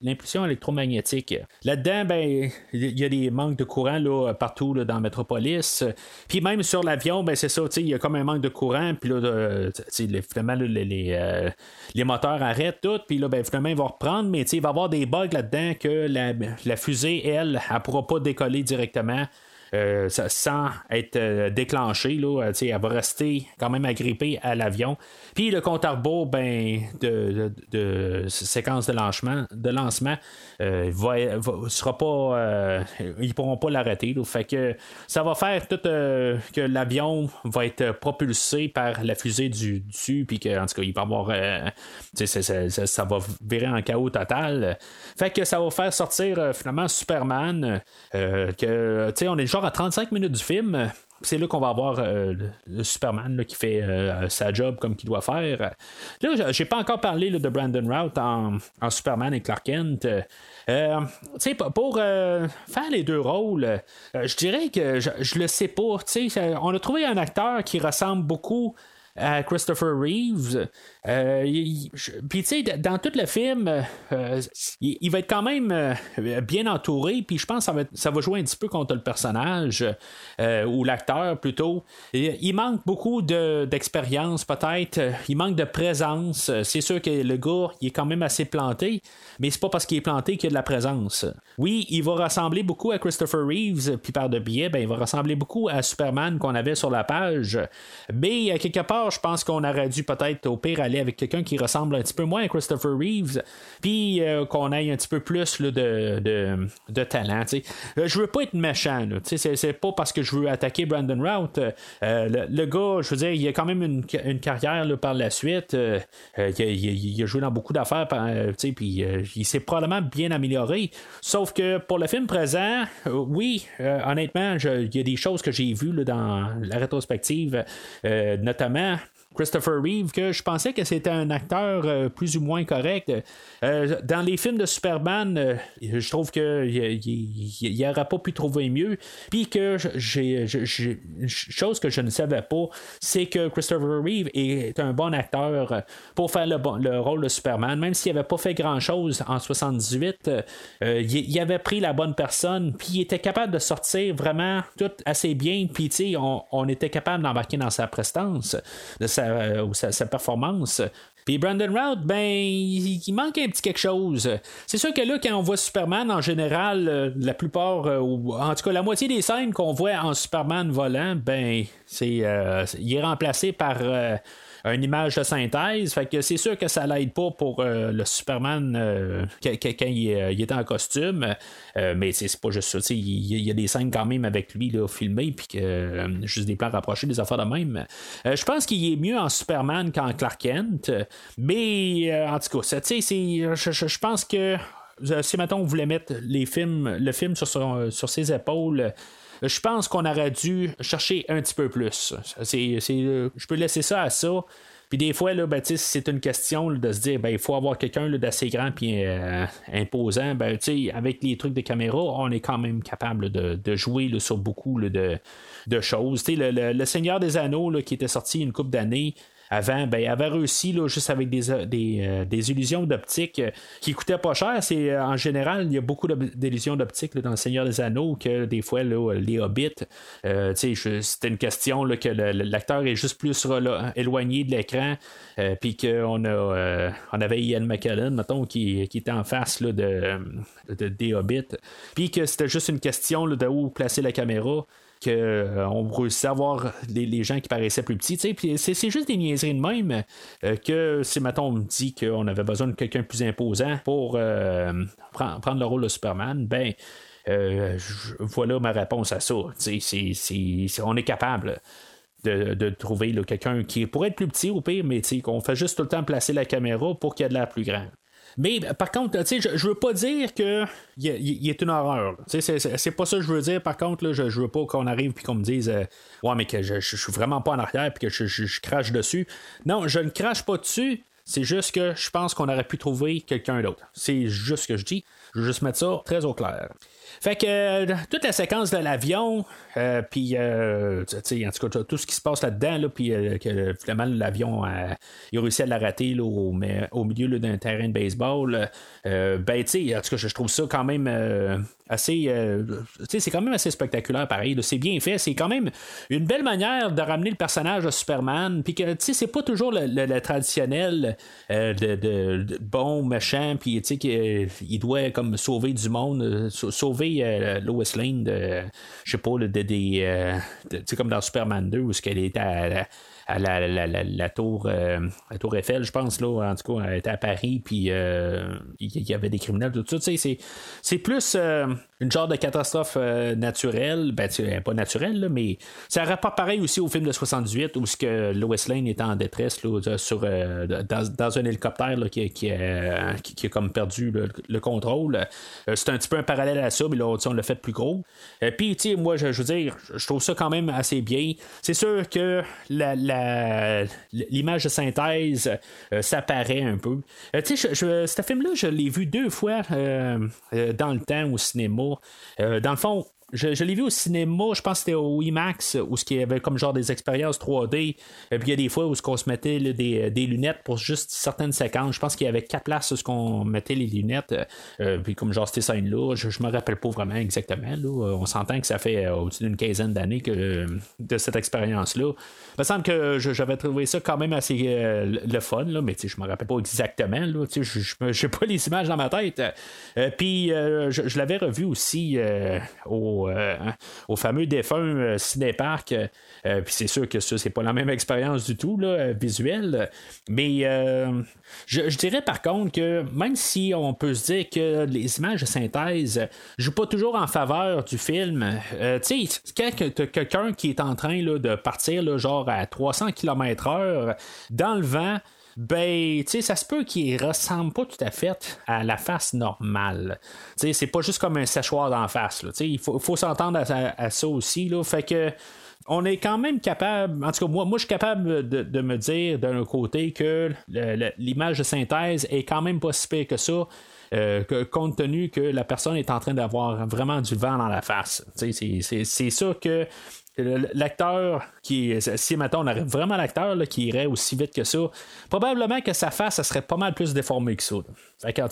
l'impulsion électromagnétique. Là-dedans, ben, il y a des manques de courant là, partout là, dans Metropolis. Puis, même sur l'avion, ben, c'est ça, il y a comme un manque de courant. Puis, là, finalement, les, euh, les moteurs arrêtent tout. Puis, là, ben, finalement, ils vont reprendre. Mais, il va y avoir des bugs là-dedans que la, la fusée, elle, elle ne pourra pas décoller directement. Euh, sans être euh, déclenchée. Là, Euh, elle va rester quand même agrippée à l'avion. Puis le compte à rebours ben, de, séquence de lancement, de lancement sera pas. euh, ils pourront pas l'arrêter. Fait que ça va faire tout que l'avion va être propulsé par la fusée du dessus, puis que en tout cas, il va avoir. ça, ça- va virer en chaos total. Fait que ça va faire sortir finalement Superman. que, on est à 35 minutes du film. C'est là qu'on va avoir euh, le, Superman qui fait euh, sa job comme qu'il doit faire. Là, j'ai- pas encore parlé de Brandon Routh en, Superman et Clark Kent. Euh, pour faire les deux rôles, je dirais que je, je le sais pas. On a trouvé un acteur qui ressemble beaucoup à Christopher Reeves. Euh, Puis, tu sais, dans tout le film, euh, il, il va être quand même euh, bien entouré. Puis, je pense que ça va, ça va jouer un petit peu contre le personnage euh, ou l'acteur plutôt. Il, manque beaucoup de- d'expérience, peut-être. Il manque de présence. C'est sûr que le gars, il est quand même assez planté, mais c'est pas parce qu'il est planté qu'il y a de la présence. Oui, il va ressembler beaucoup à Christopher Reeves, puis par de biais, ben, il va ressembler beaucoup à Superman qu'on avait sur la page. Mais à quelque part, je pense qu'on aurait dû peut-être au pire aller avec quelqu'un qui ressemble un petit peu moins à Christopher Reeves, puis euh, qu'on ait un petit peu plus de, de, talent. tu sais. Euh, je veux pas être méchant, c'est, c'est pas parce que je veux attaquer Brandon Routh. Euh, le, gars, je veux dire, il a quand même une, une carrière par la suite. Il, a, joué dans beaucoup d'affaires, puis il s'est probablement bien amélioré. Sauf que pour le film présent, oui, honnêtement, il y a des choses que j'ai vues dans la rétrospective, notamment. Christopher Reeve, que je pensais que c'était un acteur euh, plus ou moins correct. Euh, dans les films de Superman, euh, je trouve qu'il n'aurait pas pu trouver mieux. Puis que j'ai, chose que je ne savais pas, c'est que Christopher Reeve est un bon acteur pour faire le, rôle de Superman, même s'il n'avait pas fait grand-chose en 78. euh, il, avait pris la bonne personne, puis il était capable de sortir vraiment tout assez bien. Puis, on, on était capable d'embarquer dans sa prestance, de sa, euh, sa, performance. Puis Brandon Routh, ben, il, manque un petit quelque chose. C'est sûr que là, quand on voit Superman, en général, euh, la plupart, euh, ou en tout cas la moitié des scènes qu'on voit en Superman volant, ben, c'est, il est remplacé par une image de synthèse. Fait que c'est sûr que ça l'aide pas pour euh, le Superman euh, quand, il, il est en costume. Euh, mais c'est pas juste ça. Il y, a- il y a des scènes quand même avec lui là, filmées, puis que euh, juste des plans rapprochés, des affaires de même. Euh, je pense qu'il est mieux en Superman qu'en Clark Kent. Mais euh, en tout cas, je, pense que euh, si maintenant on voulait mettre les films, le film sur ses épaules. Euh, Je pense qu'on aurait dû chercher un petit peu plus. Euh, je peux laisser ça à ça. Puis des fois, ben, c'est une question de se dire ben, il faut avoir quelqu'un d'assez grand et imposant. Ben, avec les trucs de caméra, on est quand même capable de, jouer sur beaucoup de, choses. Le, le- Seigneur des Anneaux qui était sorti une couple d'années. Avant, ben, avait réussi là, juste avec des, des, euh, des illusions d'optique euh, qui coûtaient pas cher. C'est euh, en général, il y a beaucoup d'illusions d'optique dans le Seigneur des Anneaux que des fois là, les hobbits, c'était une question là, que l'acteur est juste plus éloigné de l'écran, puis qu'on a, on avait Ian McKellen, mettons, qui, qui était en face de, de- des hobbits, puis que c'était juste une question de où placer la caméra que euh, on à voir les, gens qui paraissaient plus petits. c'est, juste des niaiseries de même euh, que si mettons on me dit qu'on avait besoin de quelqu'un plus imposant pour euh, prendre, le rôle de Superman, ben euh, voilà ma réponse à ça. On est capable. De, trouver quelqu'un qui pourrait être plus petit au pire, mais qu'on fait juste tout le temps placer la caméra pour qu'il y ait de l'air plus grand. Mais par contre, tu sais, je, je veux pas dire que il il est une horreur. Tu sais, C'est, pas ça que je veux dire. Par contre, là, je, je veux pas qu'on arrive puis qu'on me dise euh, Ouais, mais que je, je, suis vraiment pas en arrière puis que je crache dessus. Non, je ne crache pas dessus. C'est juste que je pense qu'on aurait pu trouver quelqu'un d'autre. C'est juste ce que je dis. Je veux juste mettre ça très au clair. Fait que euh, toute la séquence de l'avion, euh, puis euh, en tout cas, tout ce qui se passe là-dedans, là, puis euh, que finalement l'avion a, il a réussi à l'arrêter là, au, au milieu d'un terrain de baseball, euh, ben tu sais, en tout cas, je, trouve ça quand même euh, assez, euh, c'est quand même assez spectaculaire, pareil. C'est bien fait, c'est quand même une belle manière de ramener le personnage de Superman, puis que c'est pas toujours le, traditionnel euh, de, bon méchant, puis tu sais qu'il doit comme sauver du monde, euh, sau- sauver Lois Lane de, je sais pas, des, de- comme dans Superman 2 où ce qu'elle était à, à la, la- la- la tour euh, la tour Eiffel, je pense là, en tout cas, elle était à Paris, puis euh, il y, avait des criminels, tout ça, sais, c'est c'est plus euh, une genre de catastrophe euh, naturelle, ben sais, pas naturelle, là, mais ça rapporte pareil aussi au film de 78 où ce que Lois Lane était en détresse là, sur, euh, dans, dans un hélicoptère là, qui, qui, euh, qui- a comme perdu le, le contrôle. Euh, c'est un petit peu un parallèle à ça, mais là, on l'a fait plus gros. Euh, Puis, moi, je, veux dire, je trouve ça quand même assez bien. C'est sûr que la, la- l'image de synthèse, euh, ça paraît un peu. Euh, tu sais, ce film-là, je l'ai vu deux fois euh, euh, dans le temps au cinéma. Euh, dans le fond, je, l'ai vu au cinéma, je pense que c'était au IMAX, où ce qui avait comme genre des expériences 3D. Et puis il y a des fois où ce qu'on se mettait des, lunettes pour juste certaines séquences. Je pense qu'il y avait quatre places où ce qu'on mettait les lunettes. Euh, puis comme genre ces scènes-là, je, je me rappelle pas vraiment exactement. On s'entend que ça fait euh, au-dessus d'une quinzaine d'années que de cette expérience-là. Il me semble que j'avais trouvé ça quand même assez euh, le- fun, mais je me rappelle pas exactement. Je [laughs] j'ai pas les images dans ma tête. Euh, puis euh, je, je l'avais revu aussi euh, au, euh, hein, au fameux défunt euh, Cinépark. Euh, puis c'est sûr que ça, c'est pas la même expérience du tout, là, visuelle. Mais je, dirais par contre que même si on peut se dire que les images de synthèse jouent pas toujours en faveur du film, tu sais, quand quelqu'un qui est en train là, de partir genre à 300 km/h dans le vent, ben, tu sais, ça se peut qu'il ressemble pas tout à fait à la face normale. Tu sais, c'est pas juste comme un séchoir d'en face. là. Tu sais, il faut, faut s'entendre à, ça aussi. Là. Fait que on est quand même capable, en tout cas moi, moi je suis capable de, de me dire d'un côté que l'image de synthèse est quand même pas si pire que ça. euh, compte tenu que la personne est en train d'avoir vraiment du vent dans la face. C'est, ça que l'acteur qui si maintenant on aurait vraiment l'acteur qui irait aussi vite que ça probablement que sa face ça serait pas mal plus déformée que ça. Fait que,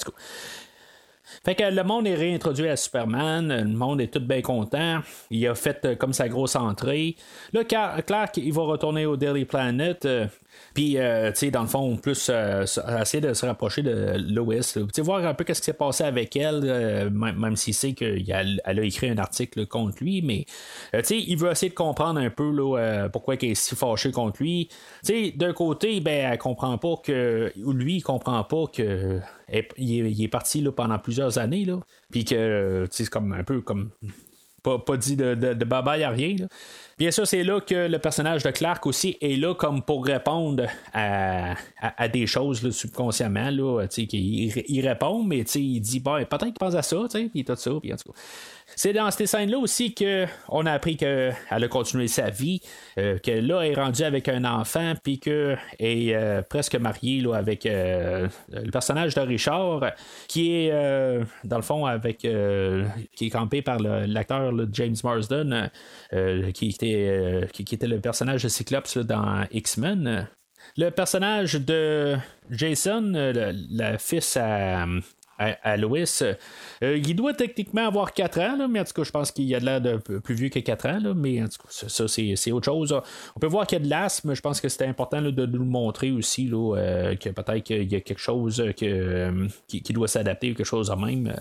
Fait que le monde est réintroduit à Superman, le monde est tout bien content. Il a fait euh, comme sa grosse entrée. Là, Clark, il va retourner au Daily Planet. euh, puis, euh, tu sais, dans le fond, plus euh, essayer de se rapprocher de Lois. Voir un peu qu'est-ce qui s'est passé avec elle, euh, même, s'il sait qu'elle elle a écrit un article contre lui, mais, euh, tu sais, il veut essayer de comprendre un peu pourquoi elle est si fâchée contre lui. Tu sais, d'un côté, ben, elle comprend pas que, ou lui, il comprend pas que il, est, parti là, pendant plusieurs années, là, puis que, tu sais, c'est comme un peu comme pas, pas dit de, de, à rien. Bien sûr, c'est là que le personnage de Clark aussi est là comme pour répondre à, à- à des choses là, subconsciemment. Là, il, il répond, mais il dit bon, peut-être qu'il pense à ça, puis tout ça, puis en tout cas. C'est dans ces scènes-là aussi qu'on a appris qu'elle a continué sa vie, euh, que là, elle est rendue avec un enfant, puis qu'elle est euh, presque mariée là, avec euh, le personnage de Richard, qui est, euh, dans le fond, avec qui est campé par l'acteur James Marsden, qui, était, qui, était le personnage de Cyclops dans X-Men. Le personnage de Jason, le, le fils à, à, à euh, il doit techniquement avoir 4 ans, là, mais en tout cas, je pense qu'il a de l'air de plus vieux que 4 ans, là, mais en tout cas, ça, c'est, autre chose. On peut voir qu'il y a de l'asthme, je pense que c'était important de nous le montrer aussi, euh, que peut-être qu'il y a quelque chose que, euh, qui, doit s'adapter quelque chose en même.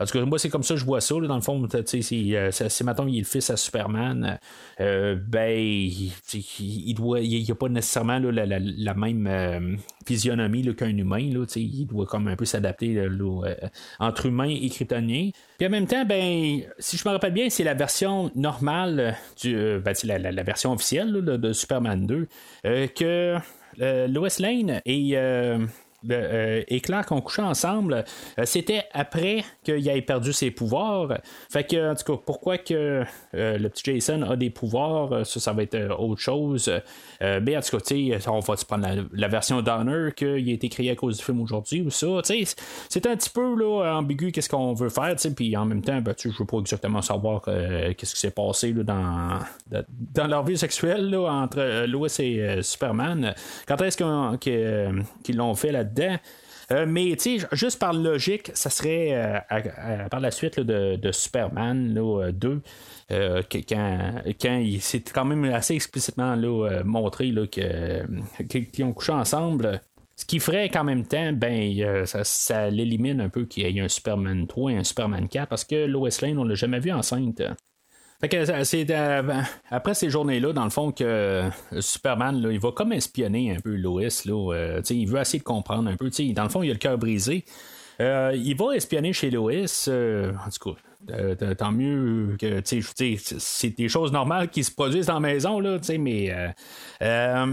En tout cas, moi, c'est comme ça que je vois ça, dans le fond, c'est, c'est, mettons, il est le fils à Superman, ben, il, il a pas nécessairement la, même physionomie qu'un humain, il doit comme un peu s'adapter là, euh, entre humain et kryptonien. Puis en même temps, ben, si je me rappelle bien, c'est la version normale du, euh, ben, la, version officielle de, Superman 2 euh, que euh, Lois Lane et euh, euh, et Clark ont couché ensemble, euh, c'était après qu'il ait perdu ses pouvoirs. Fait que, en tout cas, pourquoi que euh, le petit Jason a des pouvoirs, euh, ça, ça va être euh, autre chose. Euh, mais en tout cas, on va prendre la, version Donner qui a été créée à cause du film aujourd'hui ou ça. C'est un petit peu là, ambigu qu'est-ce qu'on veut faire, puis en même temps, ben, je veux pas exactement savoir euh, qu'est-ce qui s'est passé là, dans, dans leur vie sexuelle là, entre euh, Lois et euh, Superman. Quand est-ce euh, qu'ils l'ont fait là-dedans? Euh, mais tu sais, juste par logique, ça serait euh, par la suite de, Superman là, euh, 2, euh, quand, quand il s'est quand même assez explicitement là, montré qu'ils ont couché ensemble. Ce qui ferait qu'en même temps, ben, ça, ça l'élimine un peu qu'il y ait un Superman 3 et un Superman 4 parce que Lois Lane, on l'a jamais vu enceinte. Fait que c'est euh, après ces journées-là, dans le fond, que euh, Superman, là, il va comme espionner un peu Lois. Là, euh, il veut essayer de comprendre un peu. Dans le fond, il a le cœur brisé. Euh, il va espionner chez Lois. en tout cas, tant mieux que c'est des choses normales qui se produisent dans la maison, là, mais euh,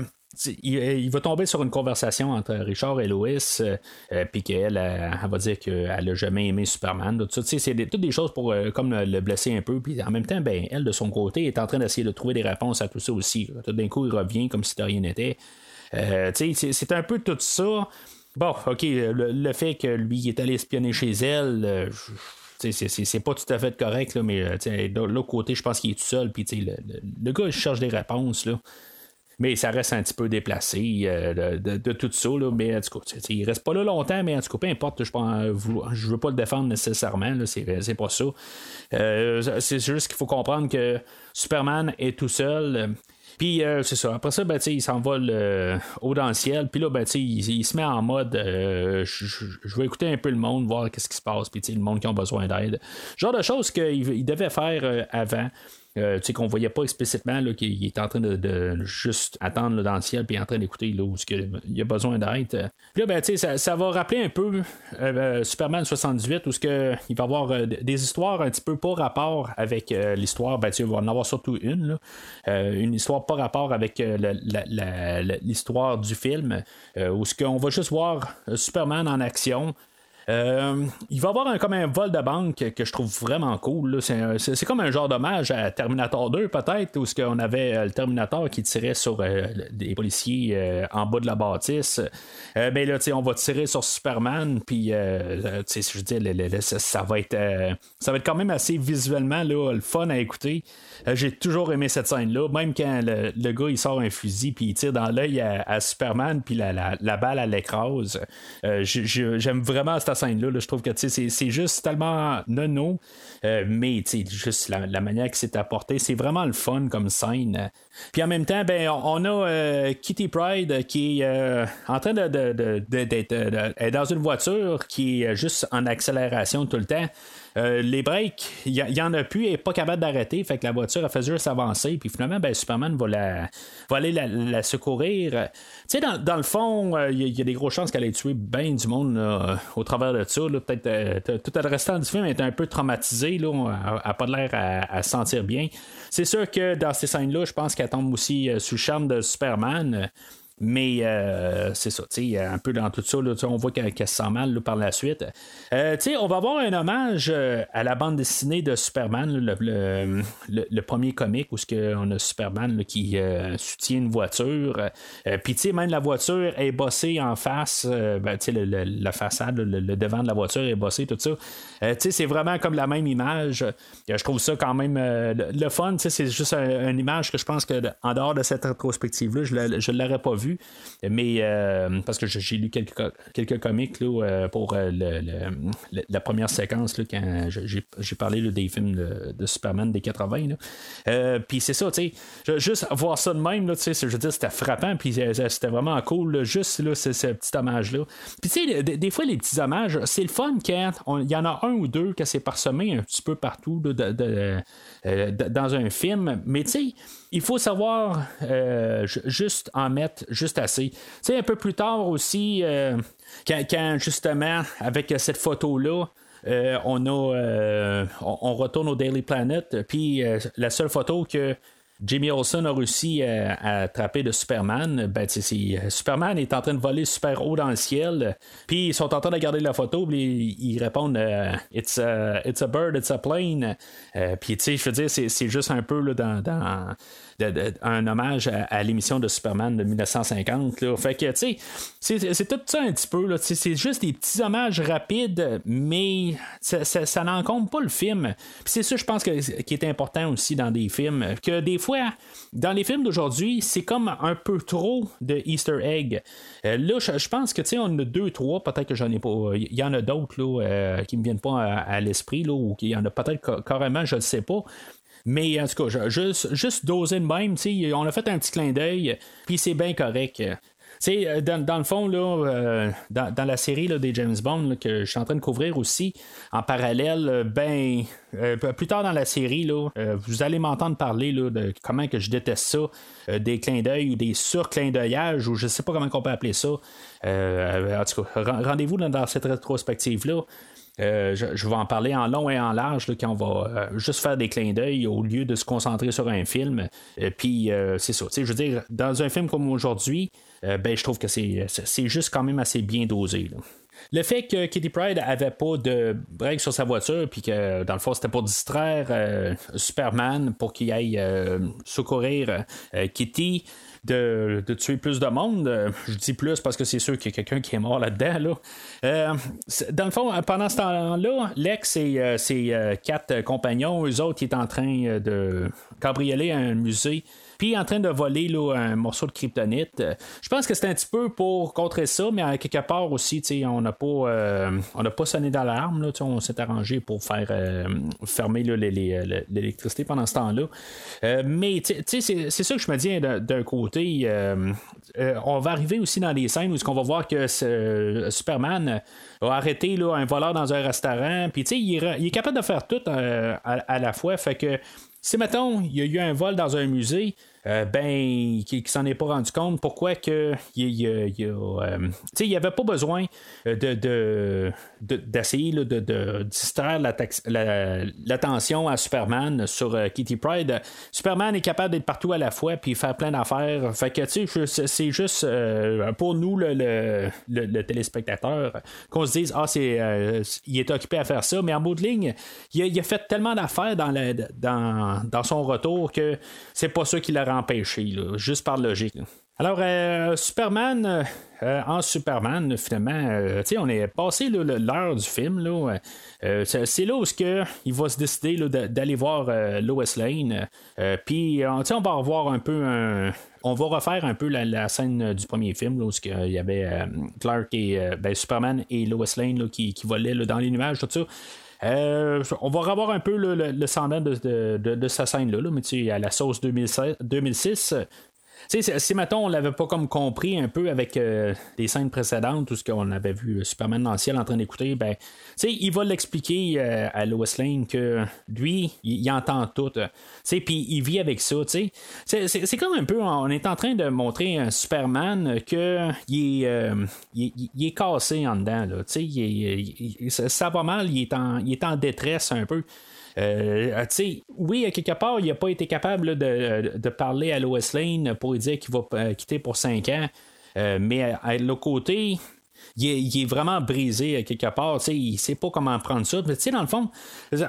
il, il va tomber sur une conversation entre Richard et Lois, euh, euh, puis qu'elle elle, va dire qu'elle a jamais aimé Superman. C'est toutes des choses pour euh, comme le, le blesser un peu. Puis en même temps, ben, elle de son côté est en train d'essayer de trouver des réponses à tout ça aussi. Tout d'un coup, il revient comme si de rien n'était. Euh, c'est, un peu tout ça. Bon, ok, le, fait que lui est allé espionner chez elle. euh, je- c'est, pas tout à fait correct, mais euh, de l'autre côté, je pense qu'il est tout seul. Puis le- le gars, il cherche des réponses. Là. Mais ça reste un petit peu déplacé euh, de, tout ça. Là, mais en tout cas, il reste pas là longtemps, mais en tout cas, peu importe, je ne veux pas le défendre nécessairement. C'est, pas ça. Euh, c'est juste qu'il faut comprendre que Superman est tout seul. euh, Puis c'est ça. Après ça, ben, il s'envole euh, haut dans le ciel. Puis là, ben, il, il se met en mode je, vais écouter un peu le monde, voir qu'est-ce qui se passe. Puis le monde qui a besoin d'aide. Genre de choses qu'il il devait faire avant. Euh, tu sais, qu'on voyait pas explicitement qu'il est en train de, juste attendre dans le ciel puis en train d'écouter là, où il a besoin d'aide. Puis là, ben, ça, va rappeler un peu euh, euh, Superman 78 où il va y avoir euh, des histoires un petit peu pas rapport avec l'histoire. Ben, tu il va en avoir surtout une. une histoire pas rapport avec l'histoire du film où ce va juste voir Superman en action. Euh, il va y avoir un, comme un vol de banque que je trouve vraiment cool. C'est, comme un genre d'hommage à Terminator 2, peut-être, où qu'on avait euh, le Terminator qui tirait sur euh, des policiers en bas de la bâtisse. Euh, ben là, on va tirer sur Superman, puis je dire, le- ça, va être, ça va être quand même assez visuellement le fun à écouter. J'ai toujours aimé cette scène-là, même quand le, gars il sort un fusil puis il tire dans l'œil à, Superman, puis la, la, la balle à l'écrase. J'ai- j'ai- j'aime vraiment cette là. Je trouve que c'est juste tellement nono, euh, mais juste la, manière que c'est apporté, c'est vraiment le fun comme scène. Puis en même temps, ben, on a euh, Kitty Pride qui est euh, en train de, de- dans une voiture qui est juste en accélération tout le temps. Euh, les breaks, il y, en a plus, elle n'est pas capable d'arrêter, fait que la voiture a fait juste avancer, puis finalement, ben, Superman va, la, aller la, secourir. Tu sais, dans, le fond, euh, il y, a- y des grosses chances qu'elle ait tué bien du monde au travers de ça. Peut-être euh, tout le restant du film est un peu traumatisé, elle n'a pas l'air à, se sentir bien. C'est sûr que dans ces scènes-là, je pense qu'elle tombe aussi euh, sous le charme de Superman. Mais euh, c'est ça, tu sais, un peu dans tout ça, là, on voit qu'elle se sent mal là, par la suite. Euh, tu sais, on va avoir un hommage euh, à la bande dessinée de Superman, le, le- premier comic où que on a Superman qui soutient une voiture. Puis tu sais, même la voiture est bossée en face, ben, tu sais, la façade, le, devant de la voiture est bossé, tout ça. Tu sais, c'est vraiment comme la même image. Je trouve ça quand même le, fun, tu sais, c'est juste un- une image que je pense que en dehors de cette rétrospective-là, je ne l'aurais pas Mais euh, parce que j'ai lu quelques, quelques comics là, euh, pour euh, le- la première séquence là, quand j'ai parlé des films de, Superman des 80. là. Euh, Puis c'est ça, tu sais, juste voir ça de même, là, je veux dire, c'était frappant, puis c'était vraiment cool, juste là, ce, petit hommage-là. Puis tu sais, des, fois, les petits hommages, c'est le fun quand il y en a un ou deux que c'est parsemé un petit peu partout dans un film, mais tu sais, il faut savoir euh, ju- juste en mettre juste assez. Tu sais, un peu plus tard aussi, euh, quand, justement, avec cette photo-là, euh, on on, retourne au Daily Planet, puis la seule photo que Jimmy Olsen a réussi à, à attraper de Superman. Ben, c'est- Superman est en train de voler super haut dans le ciel. Puis ils sont en train de regarder la photo. Puis ils, ils répondent euh, it's, a, it's a bird, it's a plane. Euh, puis tu sais, je veux dire, c'est, c'est juste un peu là, dans, dans- un hommage à, l'émission de Superman de 1950. Là. Fait que tu sais, c'est, tout ça un petit peu. C'est juste des petits hommages rapides, mais ça, ça, ça n'encombre pas le film. C'est ça, je pense, que, qui est important aussi dans des films. Que des fois, dans les films d'aujourd'hui, c'est comme un peu trop de Easter egg. Euh, là, je, pense que, tu sais, on en a deux, trois, peut-être que j'en ai pas. Il y en a d'autres, là, euh, qui me viennent pas à, l'esprit, là, ou qu'il y en a peut-être ca- carrément, je ne sais pas. Mais en tout cas, juste, juste doser de même, on a fait un petit clin d'œil, puis c'est bien correct. Tu sais, euh, dans, dans le fond, là, euh, dans, dans la série là, des James Bond que je suis en train de couvrir aussi, en parallèle, euh, ben, plus tard dans la série, là, vous allez m'entendre parler là, de comment que je déteste ça, des clins d'œil ou des sur-clins d'œillages, ou je sais pas comment on peut appeler ça. En tout cas, ren- rendez-vous dans, dans cette rétrospective-là. Euh, je, vais en parler en long et en large quand on va euh, juste faire des clins d'œil au lieu de se concentrer sur un film. Euh, Puis c'est ça. Je veux dire, dans un film comme aujourd'hui, ben, je trouve que c'est, c'est juste quand même assez bien dosé. Le fait que Kitty Pride avait pas de break sur sa voiture, puis que dans le fond c'était pour distraire Superman pour qu'il aille secourir Kitty. De, tuer plus de monde. Euh, Je dis plus parce que c'est sûr qu'il y a quelqu'un qui est mort là-dedans. Là. Euh, dans le fond, pendant ce temps-là, Lex et euh, ses euh, quatre compagnons, eux autres, ils étaient en train euh, de cambrioler un musée puis en train de voler là, un morceau de kryptonite. Euh, Je pense que c'est un petit peu pour contrer ça, mais à quelque part aussi, on n'a pas, euh, pas sonné d'alarme. On s'est arrangé pour faire euh, fermer l'électricité pendant ce temps-là. Euh, mais c'est ça que je me dis d'un d'un côté. euh, euh, on va arriver aussi dans des scènes où on va voir que Superman a arrêté là, un voleur dans un restaurant. Puis il, est- il est capable de faire tout euh, à, à la fois. Fait que si, mettons, il y a eu un vol dans un musée, euh, ben, qui, s'en est pas rendu compte, pourquoi que il, a, euh, n'y avait pas besoin euh, de- d'essayer de, distraire l'attention à Superman sur euh, Kitty Pride. Superman est capable d'être partout à la fois puis faire plein d'affaires. Fait que, tu sais, c'est, juste euh, pour nous, le, le- le- téléspectateur, qu'on se dise, ah, c'est, euh, il est occupé à faire ça, mais en bout de ligne, il a, fait tellement d'affaires dans, dans, son retour que c'est pas ça qui l'a empêché, juste par logique. Alors, euh, Superman, euh, euh, en Superman, finalement, tu sais, on est passé là, l'heure du film. Là, c'est, là où que il va se décider là, de- d'aller voir Lois Lane. Puis, tu sais, on va revoir un peu on va refaire un peu la, scène du premier film, là, où il y avait Clark et ben, Superman et Lois Lane qui, qui, volaient dans les nuages, tout ça. on va revoir un peu le, le, de, de, sa scène-là, là, mais à la sauce 2006, 2006 si mettons on l'avait pas comme compris un peu avec euh, les scènes précédentes, tout ce qu'on avait vu Superman dans le ciel en train d'écouter, ben, il va l'expliquer euh, à Lois Lane que lui, il, entend tout. Puis il vit avec ça. C'est comme un peu, on est en train de montrer un Superman que il est, euh, il, est cassé en dedans. Là, ça, va mal, il est en, il est en détresse un peu. Euh, oui, à quelque part, il n'a pas été capable de, parler à Lois Lane pour lui dire qu'il va euh, quitter pour 5 ans. Euh, mais à, l'autre côté, il est, vraiment brisé à quelque part. Il ne sait pas comment prendre ça. Mais dans le fond,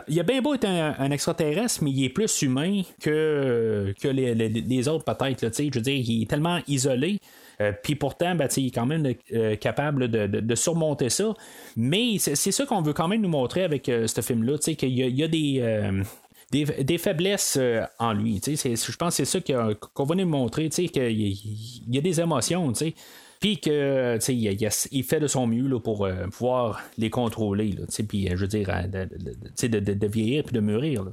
il a bien beau être un, extraterrestre, mais il est plus humain que, que les, autres, peut-être. Je veux dire, il est tellement isolé. Euh, puis pourtant, ben, il est quand même euh, capable de, surmonter ça. Mais c'est ça qu'on veut quand même nous montrer avec euh, ce film-là, qu'il y, a, des. Des, faiblesses en lui. Je pense que c'est ça qu'on va nous montrer, qu'il y, y, a des émotions. Puis que il, il, fait de son mieux pour pouvoir les contrôler. Puis je veux dire, de, de, vieillir et de mûrir.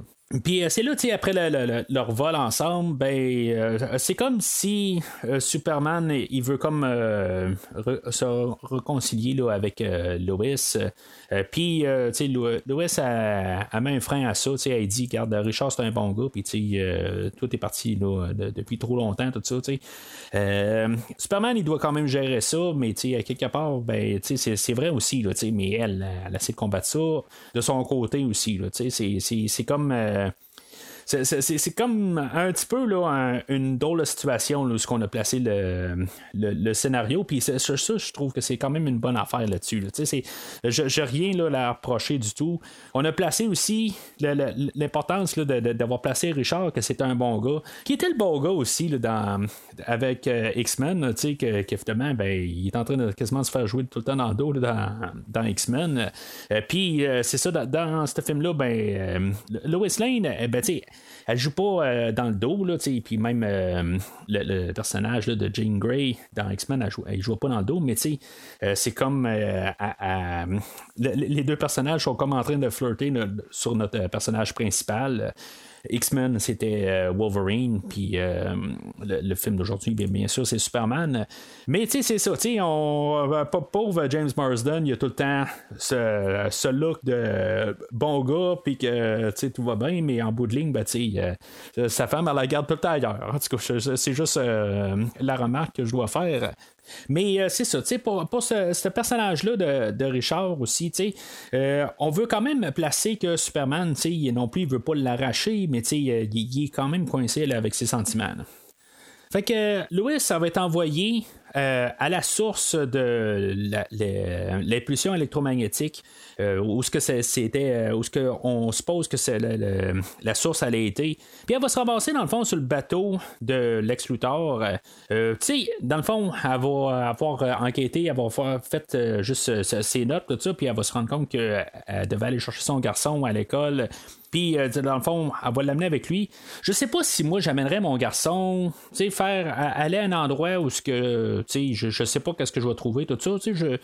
Puis euh, c'est là, tu sais, après leur vol ensemble, ben euh, c'est comme si euh, Superman il veut comme se réconcilier là, avec Lois. puis tu sais, Lois a, mis un frein à ça. Tu sais, elle dit, regarde, Richard c'est un bon gars. Puis tu sais, tout est parti là, depuis trop longtemps, tout ça. Tu sais, Superman il doit quand même gérer ça, mais tu sais, quelque part, ben c'est vrai aussi. Tu sais, mais elle, elle, a essayé de combattre ça de son côté aussi. Tu sais, c'est comme there. C'est comme un petit peu là, une drôle situation où on a placé le, le, scénario. Puis ça, je trouve que c'est quand même une bonne affaire là-dessus. je n'ai rien là, à reprocher du tout. On a placé aussi l'importance d'avoir placé Richard, que c'était un bon gars, qui était le bon gars aussi là, dans, avec euh, X-Men, qu'évidemment, ben, il est en train de quasiment se faire jouer tout le temps dans dos dans, dans X-Men. Euh, puis euh, c'est ça, dans, ce film-là, ben, Lois Lane, ben, elle joue pas euh, dans le dos, là, puis même euh, le, personnage de Jean Grey dans X-Men, elle, joue, joue pas dans le dos, mais euh, c'est comme les deux personnages sont comme en train de flirter sur notre personnage principal. X-Men, c'était euh, Wolverine, puis euh, le, film d'aujourd'hui, bien, sûr, c'est Superman. Mais tu sais, c'est ça, tu sais, euh, pauvre James Marsden, il a tout le temps ce, look de bon gars, puis que tu tout va bien, mais en bout de ligne, ben, tu sais, sa femme, elle la garde tout le temps ailleurs. En tout c'est juste la remarque que je dois faire. Mais euh, c'est ça, pour, pour ce, personnage-là de, Richard aussi, euh, on veut quand même placer que Superman, non plus, il veut pas l'arracher, mais il, il, est quand même coincé avec ses sentiments. Fait que Louis, ça va être envoyé euh, à la source de l'impulsion électromagnétique, euh, où ce que c'était, euh, ce on suppose que c'est la source allait été. Puis elle va se ramasser dans le fond sur le bateau de Lex Luthor. tu sais, dans le fond, elle va avoir enquêté, elle va avoir fait juste ses notes, tout ça, puis elle va se rendre compte qu'elle devait aller chercher son garçon à l'école. Puis, dans le fond, elle va l'amener avec lui. Je sais pas si moi, j'amènerais mon garçon, tu faire, aller à un endroit où ce que je, je sais pas qu'est-ce que je vais trouver, tout ça. Je,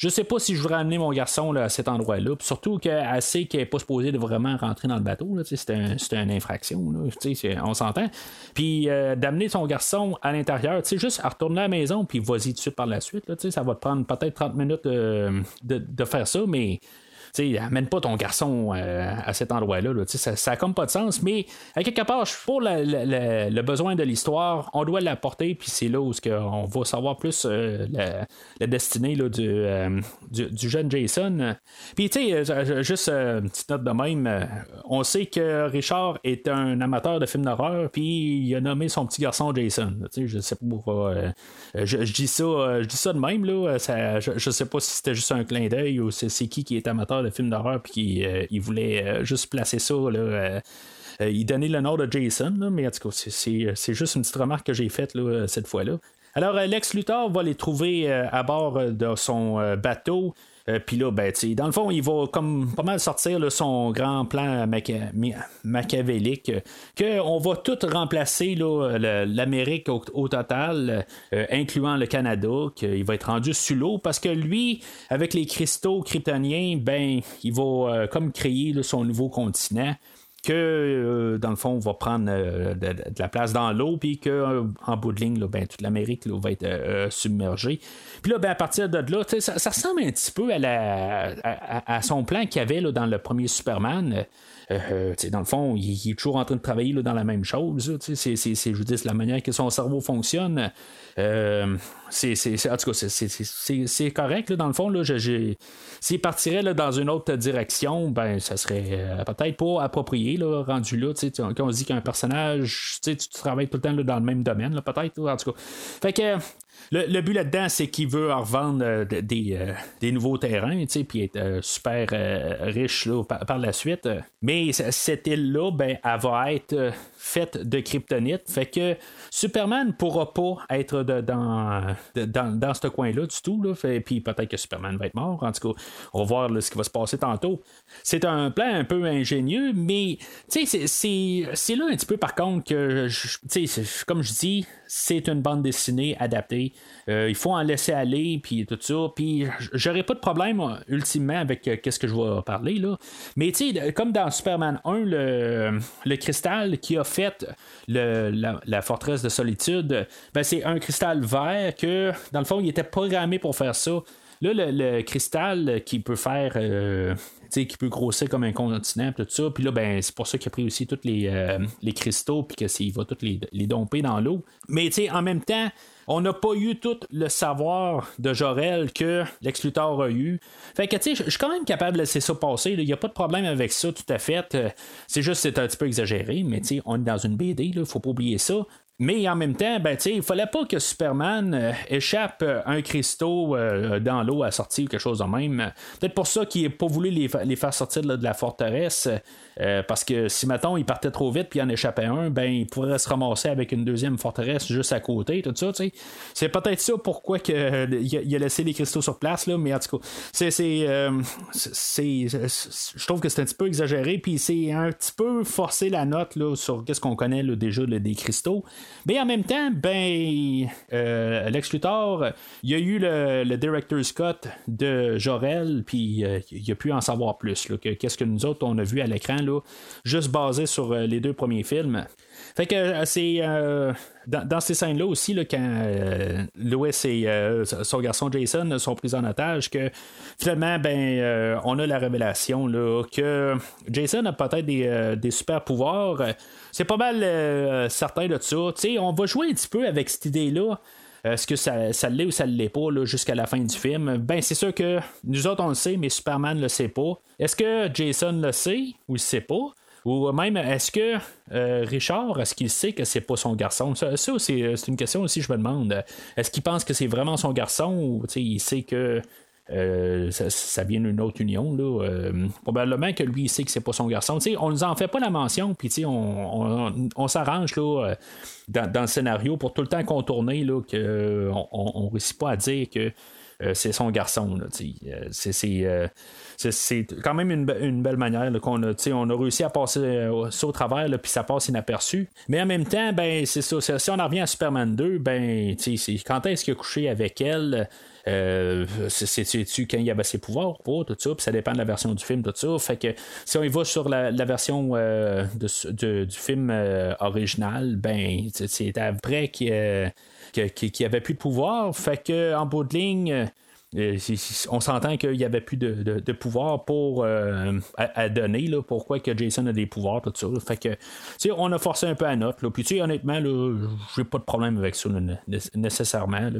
je sais pas si je voudrais amener mon garçon là, à cet endroit-là. surtout qu'elle sait qu'elle n'est pas supposée de vraiment rentrer dans le bateau. C'est un, une infraction. on s'entend. Puis euh, d'amener son garçon à l'intérieur, juste à retourner à la maison, puis vas-y tout de suite par la suite. Là, ça va te prendre peut-être 30 minutes euh, de, de, faire ça, mais sais, amène pas ton garçon euh, à cet endroit-là. ça n'a comme pas de sens. Mais à quelque part, pour le besoin de l'histoire, on doit l'apporter, puis c'est là où on va savoir plus euh, la, destinée là, euh, du, du, jeune Jason. Puis, tu sais, juste une petite note de même, on sait que Richard est un amateur de films d'horreur, puis il a nommé son petit garçon Jason. Je sais pas je, dis ça, je dis ça de même, là, je, je sais pas si c'était juste un clin d'œil ou c'est qui qui est amateur de films d'horreur, puis qu'il euh, voulait euh, juste placer ça. Là, euh, il donnait le nom de Jason, mais en tout cas, c'est juste une petite remarque que j'ai faite cette fois-là. Alors, Lex Luthor va les trouver à bord de son bateau. Puis là, ben, dans le fond, il va comme pas mal sortir son grand plan machiavélique, qu'on va tout remplacer l'Amérique au, total, euh, incluant le Canada, qu'il va être rendu sous l'eau, parce que lui, avec les cristaux kryptoniens, ben, il va euh, comme créer son nouveau continent que euh, dans le fond va prendre euh, de, la place dans l'eau puis que euh, en bout de ligne là, ben, toute l'Amérique va être euh, submergée. Puis là ben, à partir de là ça, ressemble un petit peu à son plan qu'il y avait là, dans le premier Superman euh, dans le fond, il, est toujours en train de travailler là, dans la même chose. C'est, je veux dire, la manière que son cerveau fonctionne. Euh, c'est, en tout cas, c'est, correct. Là, dans le fond, là, s'il partirait là, dans une autre direction, ben, ça serait euh, peut-être pas approprié, là, rendu là. Quand on dit qu'un personnage, tu travailles tout le temps dans le même domaine, peut-être. En tout cas. Fait que. Le, le, but là-dedans, c'est qu'il veut revendre euh, des, euh, des, nouveaux terrains, puis être euh, super riche là, par, par, la suite. Mais cette île-là, ben, elle va être faite de kryptonite. Fait que Superman ne pourra pas être de, dans, dans, dans, ce coin-là du tout. Là. Puis peut-être que Superman va être mort. En tout cas, on va voir ce qui va se passer tantôt. C'est un plan un peu ingénieux, mais c'est, là un petit peu par contre que, comme je dis, c'est une bande dessinée adaptée. Euh, il faut en laisser aller, puis tout ça. Puis j'aurais pas de problème ultimement avec euh, qu'est-ce que je vais parler là. Mais comme dans Superman 1, le, le cristal qui a fait la, forteresse de solitude, ben, c'est un cristal vert que, dans le fond, il était programmé pour faire ça. Là, le, le cristal qui peut faire. Euh, qui peut grossir comme un continent, tout ça. Puis là, ben, c'est pour ça qu'il a pris aussi tous les, euh, les cristaux, puis qu'il va tous les, les domper dans l'eau. Mais en même temps, on n'a pas eu tout le savoir de Jorel que Lex Luthor a eu. Fait que, je suis quand même capable de laisser ça passer. Il n'y a pas de problème avec ça, tout à fait. C'est juste c'est un petit peu exagéré, mais on est dans une BD, il faut pas oublier ça. Mais en même temps, ben, il fallait pas que Superman euh, échappe un cristaux euh, dans l'eau à sortir quelque chose de même. Peut-être pour ça qu'il n'a pas voulu les, faire sortir de la forteresse. Euh, parce que si, mettons, il partait trop vite puis en échappait un, ben, il pourrait se ramasser avec une deuxième forteresse juste à côté, tout ça, tu sais. C'est peut-être ça pourquoi que, il, a, laissé les cristaux sur place, là, mais en tout cas, euh, c'est je trouve que c'est un petit peu exagéré, puis c'est un petit peu forcer la note là, sur qu'est-ce qu'on connaît là, déjà là, des cristaux. Mais en même temps, ben, euh, Luthor, il y a eu le, le director's cut de Jorel, puis euh, il a pu en savoir plus, qu'est-ce que nous autres, on a vu à l'écran, juste basé sur euh, les deux premiers films. Fait que euh, c'est euh, dans, ces scènes-là aussi, là, quand euh, et son garçon Jason sont pris en otage, que finalement, ben, on a la révélation là, que Jason a peut-être des, super pouvoirs. C'est pas mal certain de ça. On va jouer un petit peu avec cette idée-là. Est-ce que ça, l'est ou ça ne l'est pas jusqu'à la fin du film? Ben, c'est sûr que nous autres, on le sait, mais Superman le sait pas. Est-ce que Jason le sait ou il sait pas? Ou même, est-ce que euh, Richard, est-ce qu'il sait que c'est pas son garçon? Ça, c'est, c'est une question aussi, je me demande. Est-ce qu'il pense que c'est vraiment son garçon ou il sait que euh, ça, vient d'une autre union. Là. Euh, probablement que lui, il sait que c'est pas son garçon. T'sais, on nous en fait pas la mention, puis on, on, s'arrange là, dans, dans, le scénario pour tout le temps contourner là, qu'on on ne réussit pas à dire que euh, c'est son garçon. Là, c'est, c'est, quand même une, une belle manière qu'on a, on a réussi à passer euh, ça au travers, puis ça passe inaperçu. Mais en même temps, ben c'est ça. Si on en revient à Superman 2, ben quand est-ce qu'il a couché avec elle? Euh, c'est-tu quand il avait ses pouvoirs tout ça, puis ça dépend de la version du film, tout ça. Fait que si on y va sur la, version euh, de, du film original, ben c'est après qu'il n'y avait plus de pouvoir. Fait que en bout de ligne. On s'entend qu'il n'y avait plus de, pouvoir pour euh, à, donner pourquoi que Jason a des pouvoirs tout ça fait que on a forcé un peu à note là. puis honnêtement j'ai pas de problème avec ça nécessairement.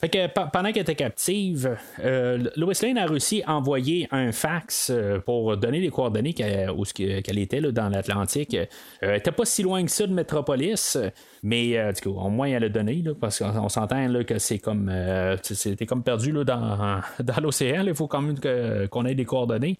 Fait que pendant qu'elle était captive, euh, Lois Lane a réussi à envoyer un fax euh, pour donner les coordonnées qu'elle, était là, dans l'Atlantique. Euh, elle n'était pas si loin que ça de Metropolis, mais euh, du coup, au moins elle a donné, là, parce qu'on s'entend que c'est comme euh, c'était comme perdu là, dans, [laughs] l'océan. Il faut quand même qu'on ait des coordonnées.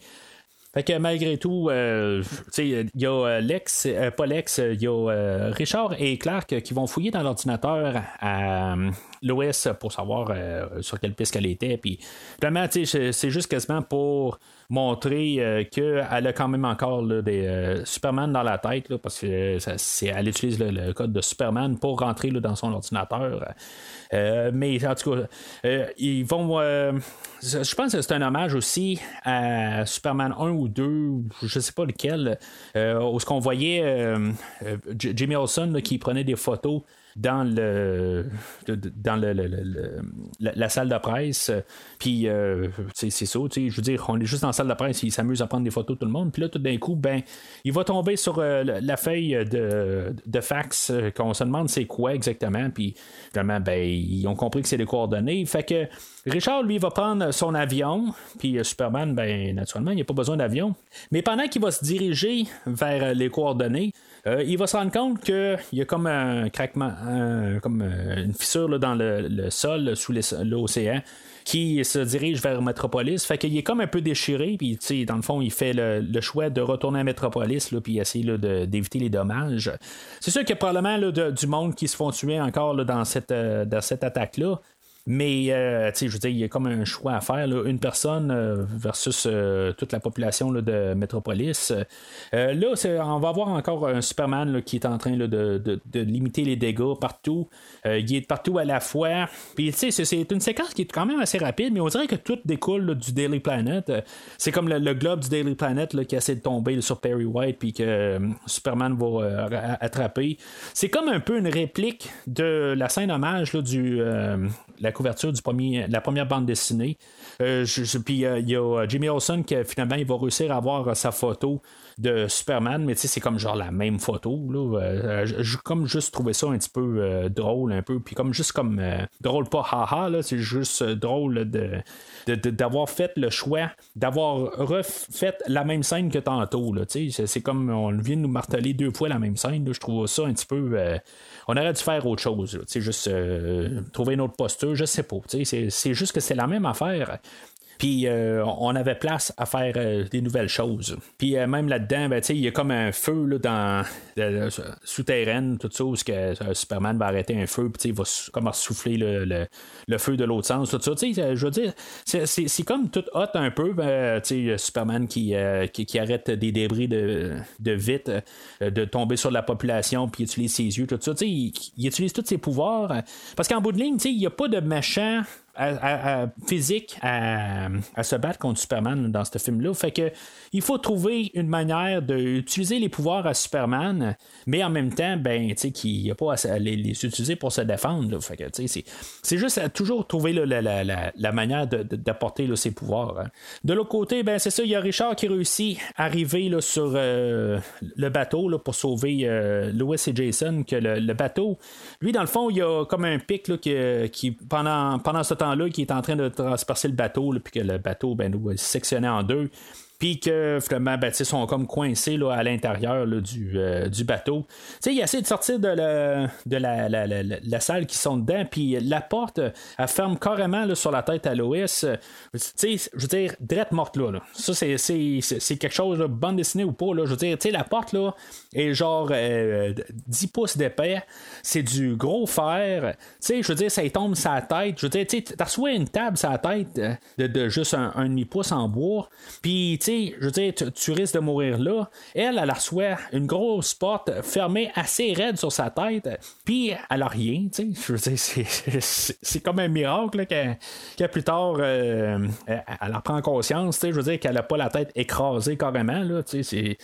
Fait que malgré tout, euh, il y a Lex, euh, pas Lex, il y a euh, Richard et Clark qui vont fouiller dans l'ordinateur à, Lois pour savoir sur quelle piste qu'elle était. Puis vraiment, c'est juste quasiment pour montrer qu'elle a quand même encore des Superman dans la tête, parce que elle utilise le, code de Superman pour rentrer dans son ordinateur. mais en tout cas, ils vont. je pense que c'est un hommage aussi à Superman 1 ou 2, je sais pas lequel, où ce qu'on voyait Jimmy Olsen qui prenait des photos dans le dans le, la, salle de presse. Puis euh, c'est ça, je veux dire, on est juste dans la salle de presse, il s'amuse à prendre des photos tout le monde. Puis là, tout d'un coup, ben, il va tomber sur euh, la feuille de, de fax euh, qu'on se demande c'est quoi exactement. Puis vraiment, ben, ils ont compris que c'est les coordonnées. Fait que Richard, lui, va prendre son avion, puis Superman, ben, naturellement, il n'y a pas besoin d'avion. Mais pendant qu'il va se diriger vers les coordonnées, euh, il va se rendre compte qu'il y a comme un craquement, comme euh, une fissure dans le, sol sous l'océan qui se dirige vers Metropolis. Fait qu'il est comme un peu déchiré, puis dans le fond, il fait le, choix de retourner à Metropolis, puis essayer d'éviter les dommages. C'est sûr qu'il y a probablement du monde qui se font tuer encore dans cette, euh, dans cette attaque-là. Mais, euh, tu sais, je veux dire, il y a comme un choix à faire. Une personne euh, versus euh, toute la population de Metropolis. là, on va avoir encore un Superman qui est en train de, limiter les dégâts partout. il est partout à la fois. Puis, tu sais, c'est une séquence qui est quand même assez rapide, mais on dirait que tout découle du Daily Planet. c'est comme le, globe du Daily Planet qui essaie de tomber sur Perry White, puis que Superman va attraper. C'est comme un peu une réplique de la scène hommage du la couverture du premier, la première bande dessinée. Euh, puis euh, il y a Jimmy Olsen qui finalement il va réussir à avoir sa photo de Superman, mais c'est comme genre la même photo. Là. Euh, comme juste trouvé ça un petit peu drôle, un peu. Puis comme juste comme drôle, pas haha, là, c'est juste drôle de, d'avoir fait le choix, d'avoir refait la même scène que tantôt. Là, c'est, comme on vient de nous marteler deux fois la même scène. je trouve ça un petit peu on aurait dû faire autre chose. Juste euh, trouver une autre posture, je sais pas. C'est juste que c'est la même affaire. Puis euh, on avait place à faire euh, des nouvelles choses. Puis euh, même là-dedans, ben, il y a comme un feu là, dans souterrain, tout ça, où que, Superman va arrêter un feu, puis il va comme souffler le, le, feu de l'autre sens, tout ça. Je veux dire, c'est comme tout hot un peu. Ben, Superman qui, qui, arrête des débris de, de vite, de tomber sur la population, puis utilise ses yeux, tout ça. Il, il, utilise tous ses pouvoirs. Parce qu'en bout de ligne, il n'y a pas de physique à, se battre contre Superman dans ce film-là. Fait que il faut trouver une manière d'utiliser les pouvoirs à Superman, mais en même temps, ben, tu qu'il n'y a pas à les, utiliser pour se défendre. Fait que, c'est juste à toujours trouver la, manière d'apporter ses pouvoirs. Hein. De l'autre côté, ben, c'est ça, il y a Richard qui réussit à arriver sur euh, le bateau pour sauver euh, Louis et Jason, que le, bateau, lui, dans le fond, il y a comme un pic qui, pendant, pendant ce temps-là, qui est en train de transpercer le bateau, puis que le bateau, ben, nous, sectionné en deux puis que finalement, ben, sont comme coincés là, à l'intérieur du, euh, du bateau. sais il essaie de sortir de, de la, la, la, salle qui sont dedans, puis la porte, elle ferme carrément là, sur la tête à Loïs. Je veux dire, drette morte là. là. Ça, c'est quelque chose, de bande dessinée ou pas. Là. Je veux dire, la porte là, est genre 10 euh, pouces d'épais. C'est du gros fer. je veux dire, ça y tombe sa tête. Je veux dire, tu reçois une table sa tête euh, de, de juste un, un demi-pouce en bois. Puis, tu, risques de mourir là. Elle, elle reçoit une grosse porte fermée assez raide sur sa tête, puis elle a rien, tu sais. Je c'est comme un miracle qu'elle, plus tard, euh, elle, en prend conscience, tu sais. Je veux dire qu'elle n'a pas la tête écrasée carrément, là, tu sais.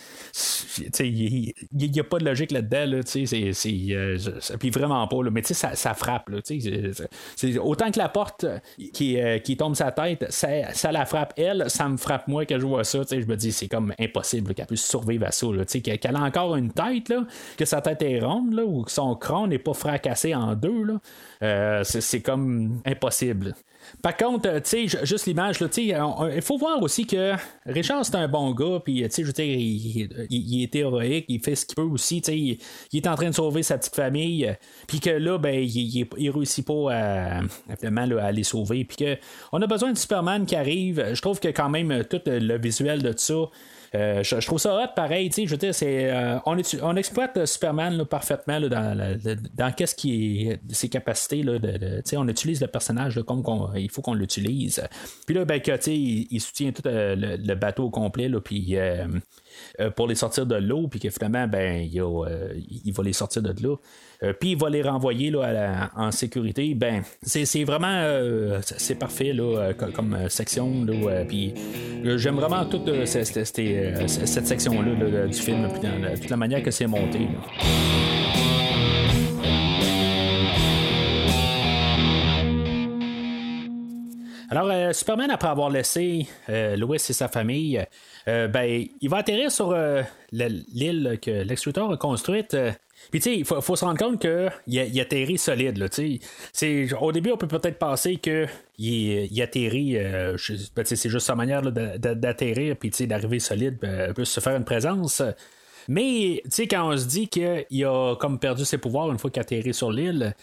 Il n'y a pas de logique là-dedans, là, tu sais. Euh, puis vraiment pas. Mais tu ça, frappe, là, tu sais. Autant que la porte qui, euh, qui tombe sa tête, ça, ça la frappe elle, ça me frappe moi que je vois ça je me dis, c'est comme impossible qu'elle puisse survivre à ça. Qu'elle a encore une tête, là, que sa tête est ronde, là, ou que son crâne n'est pas fracassé en deux. Euh, c'est comme impossible. Par contre, euh, tu sais, juste l'image, il faut voir aussi que Richard, c'est un bon gars, puis, tu sais, je veux dire, il, est héroïque, il fait ce qu'il peut aussi, tu sais, il, est en train de sauver sa petite famille, puis que là, ben, il, il, réussit pas à, à les sauver, puis que on a besoin de Superman qui arrive. Je trouve que quand même, tout le visuel de ça, Euh, je, je trouve ça hot, pareil, tu sais, je veux dire, c'est, euh, on, on exploite euh, Superman parfaitement dans, dans qu'est-ce qui est ses capacités, là, de, on utilise le personnage comme il faut qu'on l'utilise. Puis là, ben, que, il, il soutient tout euh, le, le bateau au complet, puis euh, pour les sortir de l'eau, puis que finalement, ben, il, euh, il va les sortir de là. Euh, puis il va les renvoyer là, à la- en sécurité. Ben, c'est, vraiment c'est parfait là, co- comme, section. Puis j'aime vraiment toute cette, cette- cette, section-là là, du film, puis toute la manière que c'est monté. Alors, euh, Superman, après avoir laissé euh, Lois et sa famille, euh, ben, il va atterrir sur euh, l'île que Lex a construite. Puis, tu sais, il faut, se rendre compte qu'il il atterrit solide. Là, au début, on peut peut-être penser qu'il il atterrit, euh, ben, c'est juste sa manière d'atterrir, puis d'arriver solide, ben, peut se faire une présence. Mais, tu sais, quand on se dit qu'il a comme perdu ses pouvoirs une fois qu'il a atterri sur l'île,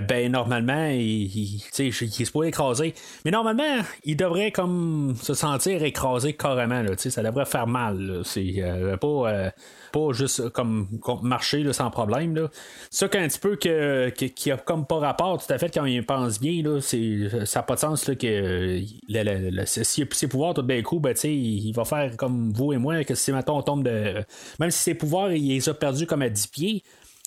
ben, normalement, il, il, il se pourrait écraser. Mais normalement, il devrait comme se sentir écrasé carrément, là, ça devrait faire mal. C'est euh, pas, euh, pas juste comme marcher sans problème. Là. Ça qu'un petit peu que, qui a comme pas rapport tout à fait quand il pense bien, là, ça n'a pas de sens là, que euh, le, le- le- s'il ses pouvoirs tout d'un coup, ben, il, il va faire comme vous et moi, que si maintenant on tombe de. Même si ses pouvoirs, il les a perdus comme à 10 pieds.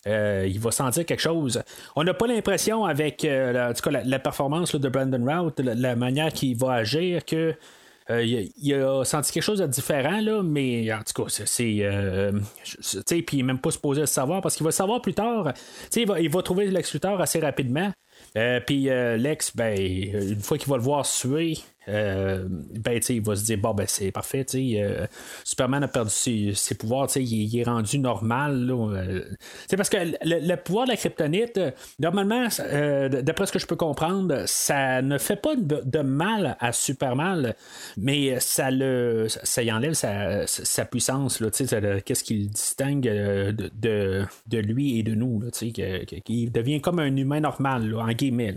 Euh, il va sentir quelque chose. On n'a pas l'impression avec euh, la, en tout cas, la, performance de Brandon Routh, la, manière qu'il va agir, que euh, il, a, senti quelque chose de différent, là, mais en tout cas, c'est. euh, puis il n'est même pas supposé le savoir parce qu'il va le savoir plus tard. Il va, il va trouver Lex Luthor assez rapidement. Euh, puis Lex, ben, une fois qu'il va le voir suer, euh, ben, il va se dire, ben, c'est parfait, euh, Superman a perdu ses, pouvoirs, il, il est rendu normal, là. euh, parce que le, pouvoir de la kryptonite, normalement, d'après ce que je peux comprendre, ça ne fait pas de, mal à Superman, mais ça le, ça y enlève sa, sa puissance, qu'est-ce qui le distingue de, de, lui et de nous, là, qu'il devient comme un humain normal, en guillemets.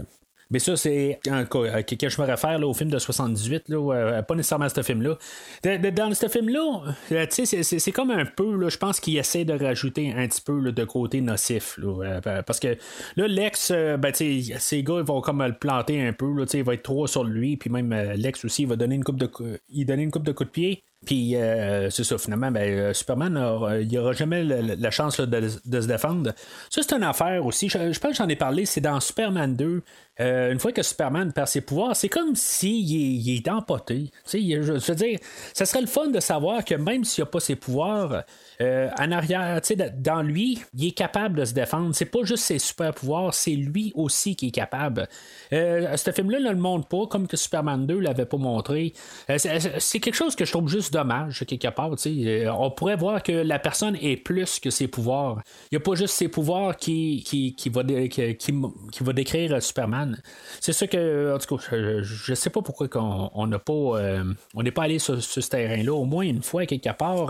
Mais ça, c'est un cas à que je me réfère là, au film de 78, là, euh, pas nécessairement à ce film-là. Dans ce film-là, euh, c'est- comme un peu, je pense qu'il essaie de rajouter un petit peu là, de côté nocif. euh, parce que là, Lex, euh, ben, ces gars ils vont comme le planter un peu. Il va être trop sur lui, puis même euh, Lex aussi, il va donner une coupe de, il donner une coupe de coups de pied. Puis euh, c'est ça, finalement, ben, euh, Superman, il n'aura jamais la chance là, de, se défendre. Ça, c'est une affaire aussi. Je, pense que j'en ai parlé, c'est dans Superman 2. Euh, une fois que Superman perd ses pouvoirs, c'est comme s'il il est empoté. Je, veux dire, ça serait le fun de savoir que même s'il n'a pas ses pouvoirs, en arrière, dans lui, il est capable de se défendre. C'est pas juste ses super pouvoirs, c'est lui aussi qui est capable. Ce film-là ne le montre pas, comme que Superman 2 l'avait pas montré. C'est quelque chose que je trouve juste dommage, quelque part. Euh, on pourrait voir que la personne est plus que ses pouvoirs. Il n'y a pas juste ses pouvoirs qui, qui, qui, va, qui, qui- va décrire euh, Superman. C'est ça que, en tout cas, je, je sais pas pourquoi on n'a pas, euh, on n'est pas allé sur, ce terrain-là, au moins une fois quelque part.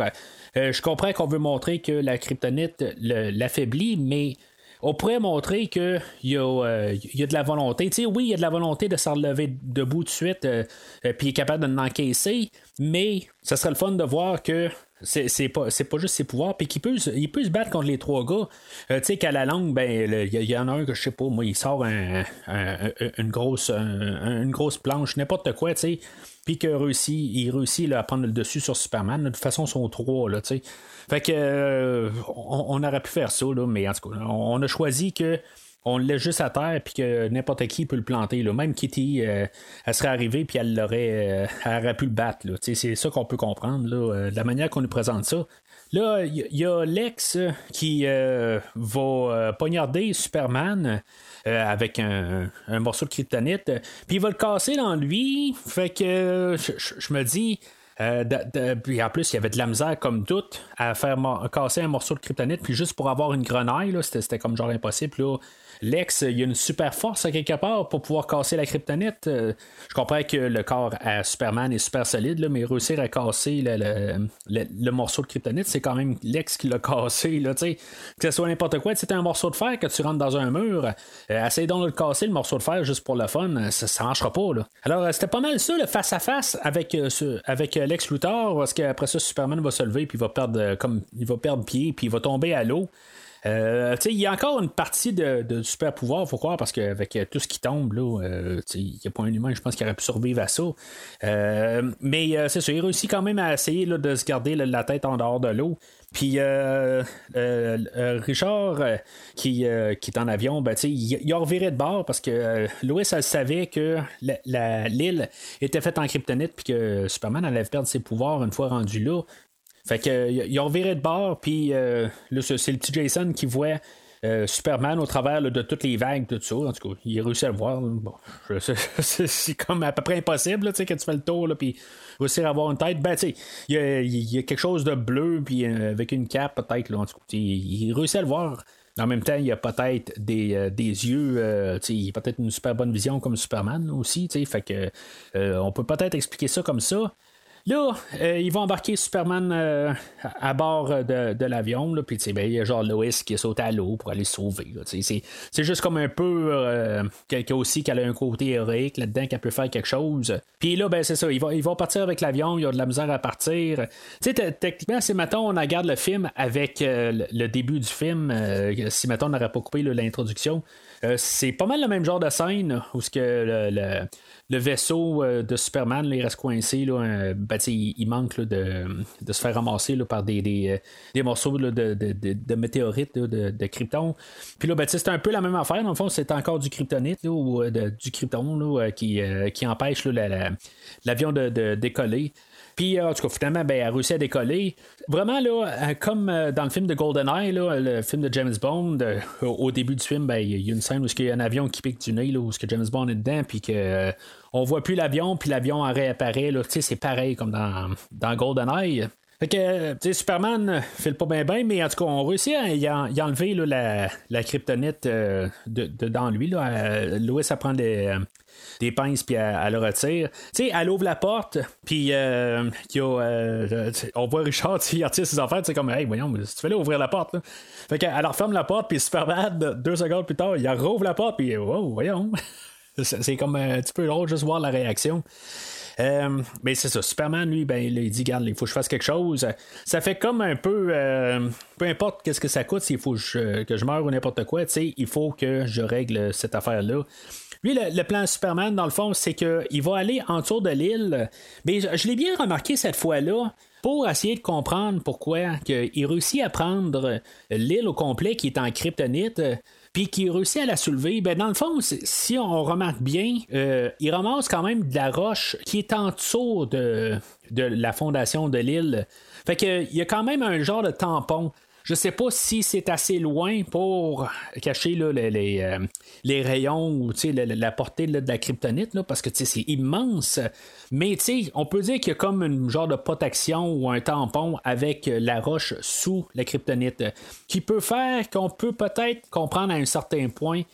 Je comprends qu'on veut montrer que la kryptonite l'affaiblit, mais on pourrait montrer qu'il y, y a de la volonté. Oui, il y a de la volonté de s'en relever debout de suite, euh, puis il est capable de l'encaisser, mais ça serait le fun de voir que c'est, pas, pas juste ses pouvoirs, puis qu'il peut, il peut se battre contre les trois gars. Euh, tu sais, qu'à la longue, ben, il y, en a un que je sais pas, moi, il sort un- un- un- une, grosse, un- une grosse planche, n'importe quoi, tu sais puis qu'il réussit, il réussit à prendre le dessus sur Superman. De toute façon, ils sont trois, là, tu sais. Fait que euh, on, aurait pu faire ça, là, mais en tout cas, on a choisi que on le laisse juste à terre puis que n'importe qui peut le planter. Même Kitty, euh, elle serait arrivée puis elle l'aurait euh, elle aurait pu le battre. C'est ça qu'on peut comprendre, euh, de la manière qu'on nous présente ça. Là, il y, a Lex qui va poignarder Superman avec un, morceau de kryptonite, puis il va le casser dans lui. Fait que je, me dis. puis en plus, il y avait de la misère comme doute à faire casser un morceau de kryptonite, puis juste pour avoir une grenaille, c'était, comme genre impossible. Lex, il y a une super force à quelque part pour pouvoir casser la kryptonite. Euh, je comprends que le corps à Superman est super solide, mais réussir à casser le, morceau de kryptonite, c'est quand même Lex qui l'a cassé. Que ce soit n'importe quoi, c'est un morceau de fer que tu rentres dans un mur, euh, essaye donc de le casser, le morceau de fer, juste pour le fun, ça, ça marchera pas. Alors, c'était pas mal ça, le face-à-face avec, avec Lex Luthor, parce qu'après ça, Superman va se lever, puis il va perdre, il va perdre pied, puis il va tomber à l'eau. Euh, il y a encore une partie de, super pouvoir, faut croire, parce qu'avec euh, tout ce qui tombe, là, euh, il n'y a pas un humain, je pense, qui aurait pu survivre à ça. mais c'est ça, il réussit quand même à essayer de se garder la tête en dehors de l'eau. Puis Richard, qui, est en avion, ben, il, il a reviré de bord parce que Louis savait que l'île était faite en kryptonite puis que Superman allait perdre ses pouvoirs une fois rendu là. Fait que ils ont reviré de bord, puis euh, là, c'est le petit Jason qui voit euh, Superman au travers de toutes les vagues, tout ça. En tout cas, il a réussi à le voir. Bon, [laughs] c'est comme à peu près impossible là, que tu fais le tour, puis réussir à avoir une tête. Ben, tu sais, il y, a quelque chose de bleu, puis euh, avec une cape, peut-être. En tout cas, il, réussit à le voir. En même temps, il y a peut-être des, des yeux, euh, il a peut-être une super bonne vision comme Superman aussi, fait que on peut peut-être expliquer ça comme ça. Là, euh, ils vont embarquer Superman euh, à bord de, l'avion, puis ben, il y a genre Lois qui saute à l'eau pour aller sauver. C'est juste comme un peu euh, quelqu'un aussi qui a un côté héroïque là-dedans, qui peut faire quelque chose. Puis là, ben c'est ça, ils vont, ils vont partir avec l'avion, il y a de la misère à partir. Tu sais, techniquement, si maintenant on regarde le film avec le début du film, si maintenant on n'aurait pas coupé l'introduction, c'est pas mal le même genre de scène où ce que le le vaisseau euh, de Superman il reste coincé. Là, ben, il, manque de, se faire ramasser par des, des, euh, morceaux de, de, météorites, de, krypton. Puis là, ben, c'est un peu la même affaire. Dans le fond, c'est encore du kryptonite ou du krypton qui, euh, qui empêche l'avion de, décoller. Puis, en tout cas, finalement, ben, elle a réussi à décoller. Vraiment, là, euh, comme euh, dans le film de GoldenEye, là, le film de James Bond, euh, au début du film, ben, il y a une scène où il y a un avion qui pique du nez, là, où que James Bond est dedans, puis que on voit plus l'avion, puis l'avion réapparaît. C'est pareil comme dans, dans GoldenEye. Fait que, tu sais, Superman fait pas bien bien, mais en tout cas, on réussit à y, enlever la, la kryptonite de, dans lui. Là. Louis apprend des, des pinces, puis elle, le retire. Tu sais, elle ouvre la porte, puis euh, euh, on voit Richard, [laughs] il retire ses affaires, c'est comme, hey, voyons, tu fais là ouvrir la porte. Là. Fait qu'elle referme la porte, puis Superman, [laughs] deux secondes plus tard, il rouvre la porte, puis oh, voyons. [laughs] c'est comme un petit peu drôle juste voir la réaction. Euh, mais c'est ça, Superman, lui, ben, il dit, garde, il faut que je fasse quelque chose. Ça fait comme un peu, peu importe qu'est-ce que ça coûte, s'il faut que je, je meure ou n'importe quoi, il faut que je règle cette affaire-là. Lui, le, plan Superman, dans le fond, c'est qu'il va aller en tour de l'île. Mais je, l'ai bien remarqué cette fois-là pour essayer de comprendre pourquoi il réussit à prendre l'île au complet qui est en kryptonite puis qui réussit à la soulever, ben dans le fond, si on remarque bien, euh, il ramasse quand même de la roche qui est en dessous de, de la fondation de l'île. Fait qu'il y a quand même un genre de tampon. Je sais pas si c'est assez loin pour cacher les, euh, les, rayons ou la, portée de la kryptonite, parce que c'est immense. Mais on peut dire qu'il y a comme un genre de protection ou un tampon avec la roche sous la kryptonite qui peut faire qu'on peut peut-être comprendre à un certain point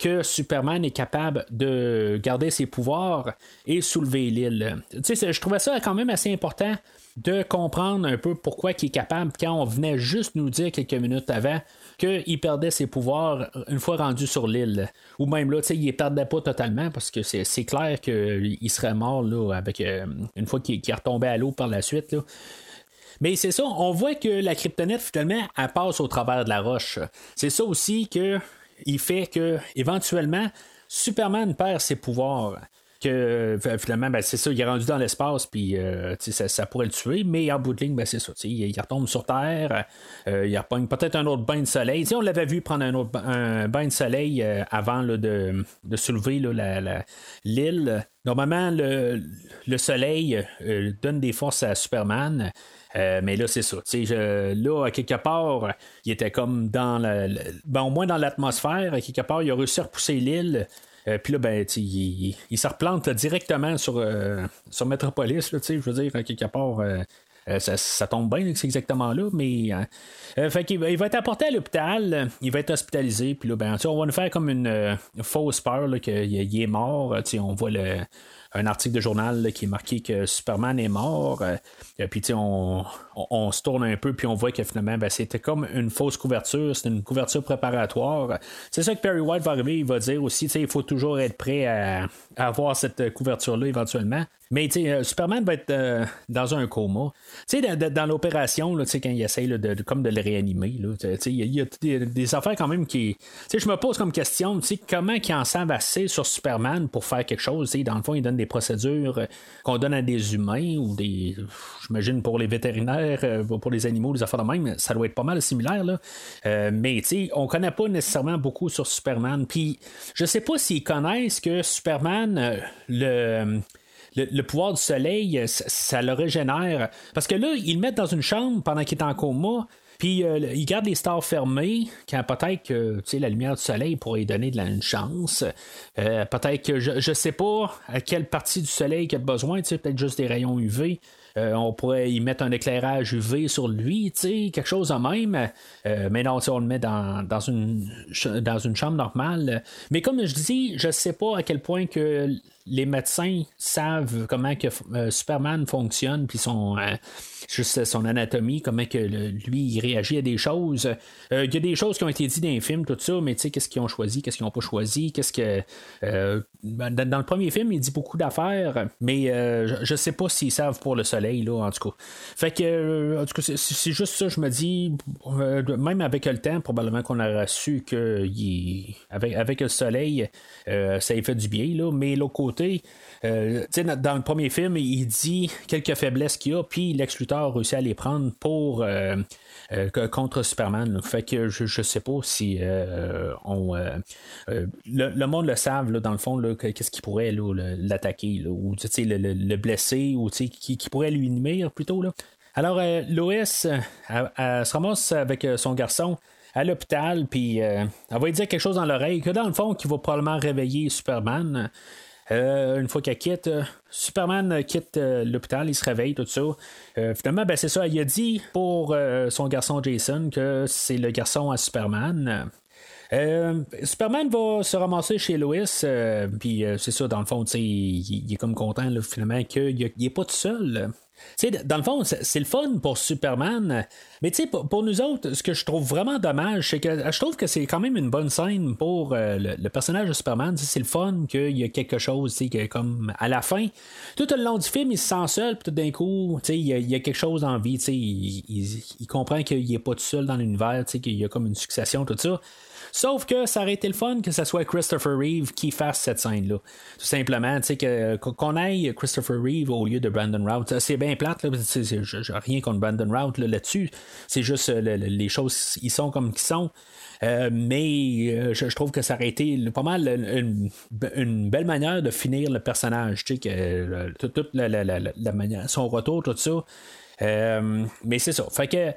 que Superman est capable de garder ses pouvoirs et soulever l'île. Je trouvais ça quand même assez important de comprendre un peu pourquoi il est capable quand on venait juste nous dire quelques minutes avant qu'il perdait ses pouvoirs une fois rendu sur l'île. Ou même là, il ne perdait pas totalement parce que c'est clair qu'il serait mort avec euh, une fois qu'il est retombé à l'eau par la suite. Mais c'est ça, on voit que la kryptonite, finalement, elle passe au travers de la roche. C'est ça aussi que il fait que éventuellement Superman perd ses pouvoirs euh, finalement, ben, c'est ça, il est rendu dans l'espace, puis euh, ça, pourrait le tuer, mais en bout de ligne, ben, c'est ça, il, retombe sur Terre, euh, il repogne peut-être un autre bain de soleil. on l'avait vu prendre un autre bain de soleil avant de, soulever l'île. Normalement, le, le soleil donne des forces à Superman. mais là, c'est ça. là, à quelque part, il était comme dans ben, au moins dans l'atmosphère. Quelque part, il a réussi à repousser l'île. Euh, puis là, ben, il, il, se replante directement sur, euh, sur Metropolis, je veux dire, quelque part. Euh, Euh, ça, ça tombe bien que c'est exactement là, mais. euh, fait qu'il il va être apporté à l'hôpital, il va être hospitalisé, puis là, ben, on va nous faire comme une fausse peur qu'il il est mort. On voit le, un article de journal qui est marqué que Superman est mort. euh, puis, on, on, on se tourne un peu, puis on voit que finalement, ben, c'était comme une fausse couverture, c'était une couverture préparatoire. C'est ça que Perry White va arriver, il va dire aussi, il faut toujours être prêt à avoir cette couverture-là éventuellement. Mais euh, Superman va être euh, dans un coma. Tu sais, dans, dans- l'opération, quand il essaye de, comme de le réanimer, il y a, des, affaires quand même qui. Tu je me pose comme question, comment ils en savent assez sur Superman pour faire quelque chose. Dans le fond, ils donnent des procédures euh, qu'on donne à des humains ou des. J'imagine pour les vétérinaires, pour les animaux, des affaires de même, ça doit être pas mal similaire, là. Euh, mais on connaît pas nécessairement beaucoup sur Superman. Puis, je sais pas s'ils connaissent que Superman, le le, pouvoir du soleil, euh, ça, le régénère. Parce que là, ils le mettent dans une chambre pendant qu'il est en coma. Puis euh, il garde les stars fermées, quand peut-être que la lumière du soleil pourrait donner de la, chance. Euh, peut-être que je ne sais pas à quelle partie du soleil il a besoin, peut-être juste des rayons UV. Euh, on pourrait y mettre un éclairage UV sur lui, quelque chose de même. Euh, mais non, on le met dans, dans, une, dans chambre normale. Mais comme je dis, je sais pas à quel point que les médecins savent comment que euh, Superman fonctionne, puis son, euh, juste son anatomie, comment que lui il réagit à des choses. Euh, Il y a des choses qui ont été dites dans les films, tout ça, mais tu sais, qu'est-ce qu'ils ont choisi, qu'est-ce qu'ils n'ont pas choisi, qu'est-ce que. euh, dans, dans le premier film, il dit beaucoup d'affaires, mais euh, je, je sais pas s'ils savent pour le soleil, là, en tout cas. Fait que, en tout cas, c'est- juste ça, je me dis, même avec le temps, probablement qu'on aurait su que avec, avec le soleil, ça y fait du bien, là, mais l'autre côté, tu sais, dans- dans le premier film, il dit quelques faiblesses qu'il y a, puis Lex Réussit à les prendre pour euh, euh, contre Superman. Fait que je, je sais pas si euh, on le, le monde le savent là, dans le fond qu'est-ce qui pourrait l'attaquer ou le, le- le blesser ou qui, qui pourrait lui nuire plutôt là. Alors Lois se ramasse avec son garçon à l'hôpital, puis elle va lui dire quelque chose dans l'oreille, que dans le fond, qui va probablement réveiller Superman. Euh, une fois qu'elle quitte, euh, Superman quitte euh, l'hôpital, il se réveille, tout ça. Finalement, ben, c'est ça, il a dit pour son garçon Jason que c'est le garçon à Superman. Superman va se ramasser chez Lois, puis c'est ça, dans le fond, il, il est comme content finalement qu'il n'est pas tout seul. Tu sais, dans le fond, c'est le fun pour Superman, mais tu sais, pour, nous autres, ce que je trouve vraiment dommage, c'est que je trouve que c'est quand même une bonne scène pour euh, le, personnage de Superman. C'est le fun qu'il y a quelque chose, comme à la fin, tout le long du film, il se sent seul, puis tout d'un coup, il y, a, quelque chose en vie, tu sais, il, comprend qu'il n'est pas tout seul dans l'univers, qu'il y a comme une succession, tout ça. Sauf que ça aurait été le fun que ce soit Christopher Reeve qui fasse cette scène-là. Tout simplement, tu sais, qu'on aille Christopher Reeve au lieu de Brandon Routh. C'est bien plate, là. J'ai rien contre Brandon Routh là, là-dessus. c'est juste euh, le- le- les choses, ils sont comme qu'ils sont. Euh, mais euh, je, trouve que ça aurait été pas mal une, belle manière de finir le personnage. Tu sais, que euh, toute, la, la- manière, son retour, tout ça. Euh, mais c'est ça. Fait que.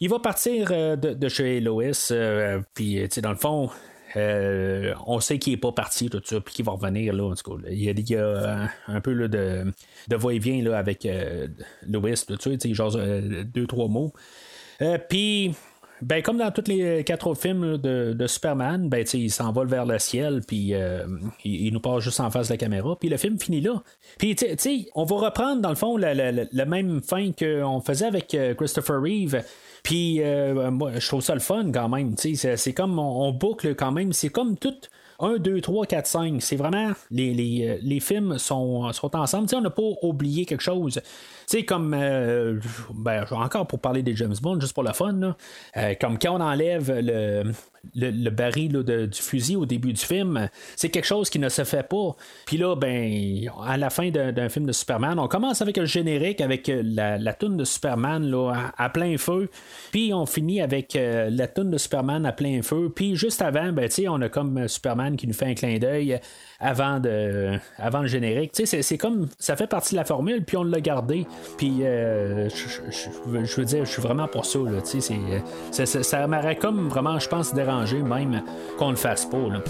Il va partir euh, de, chez Lois, euh, puis sais, dans le fond, euh, on sait qu'il n'est pas parti, tout ça, puis qu'il va revenir, là, en tout cas. Il y a, il y a un, peu là, de, de va-et-vient là, avec euh, Lois, tout ça, genre euh, deux, trois mots. Euh, puis, ben, comme dans tous les quatre autres films de, de Superman, ben, il s'envole vers le ciel, puis euh, il, il nous passe juste en face de la caméra, puis le film finit là. Puis, tu sais- on va reprendre, dans le fond, la, la- même fin qu'on faisait avec euh, Christopher Reeve. Puis, euh, moi, je trouve ça le fun quand même. C'est, comme on, boucle quand même. C'est comme tout. 1, 2, 3, 4, 5. C'est vraiment. Les, les, euh, films sont, ensemble. On n'a pas oublié quelque chose. Sais, comme. euh, ben, encore pour parler des James Bond, juste pour le fun. là, euh, comme quand on enlève le, le, baril de- du fusil au début du film, c'est quelque chose qui ne se fait pas. Puis là, ben, à la fin d'un, film de Superman, on commence avec le générique, avec euh, la, la toune de Superman là, à, plein feu. Puis on finit avec la toune de Superman à plein feu. Puis juste avant, ben, on a comme Superman qui nous fait un clin d'œil avant, de, avant le générique. C'est, c'est comme. Ça fait partie de la formule, puis on l'a gardé. Puis euh, je, veux- dire, je suis vraiment pour ça. Là, c'est, ça, ça, ça m'aurait comme vraiment, je pense, dérangé même qu'on le fasse pas. Là.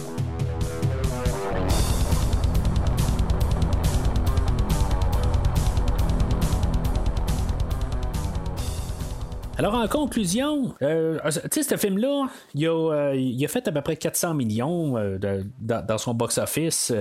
Alors, en conclusion, euh, tu sais, ce film-là, il a, euh, fait à peu près 400 millions euh, dans, son box-office.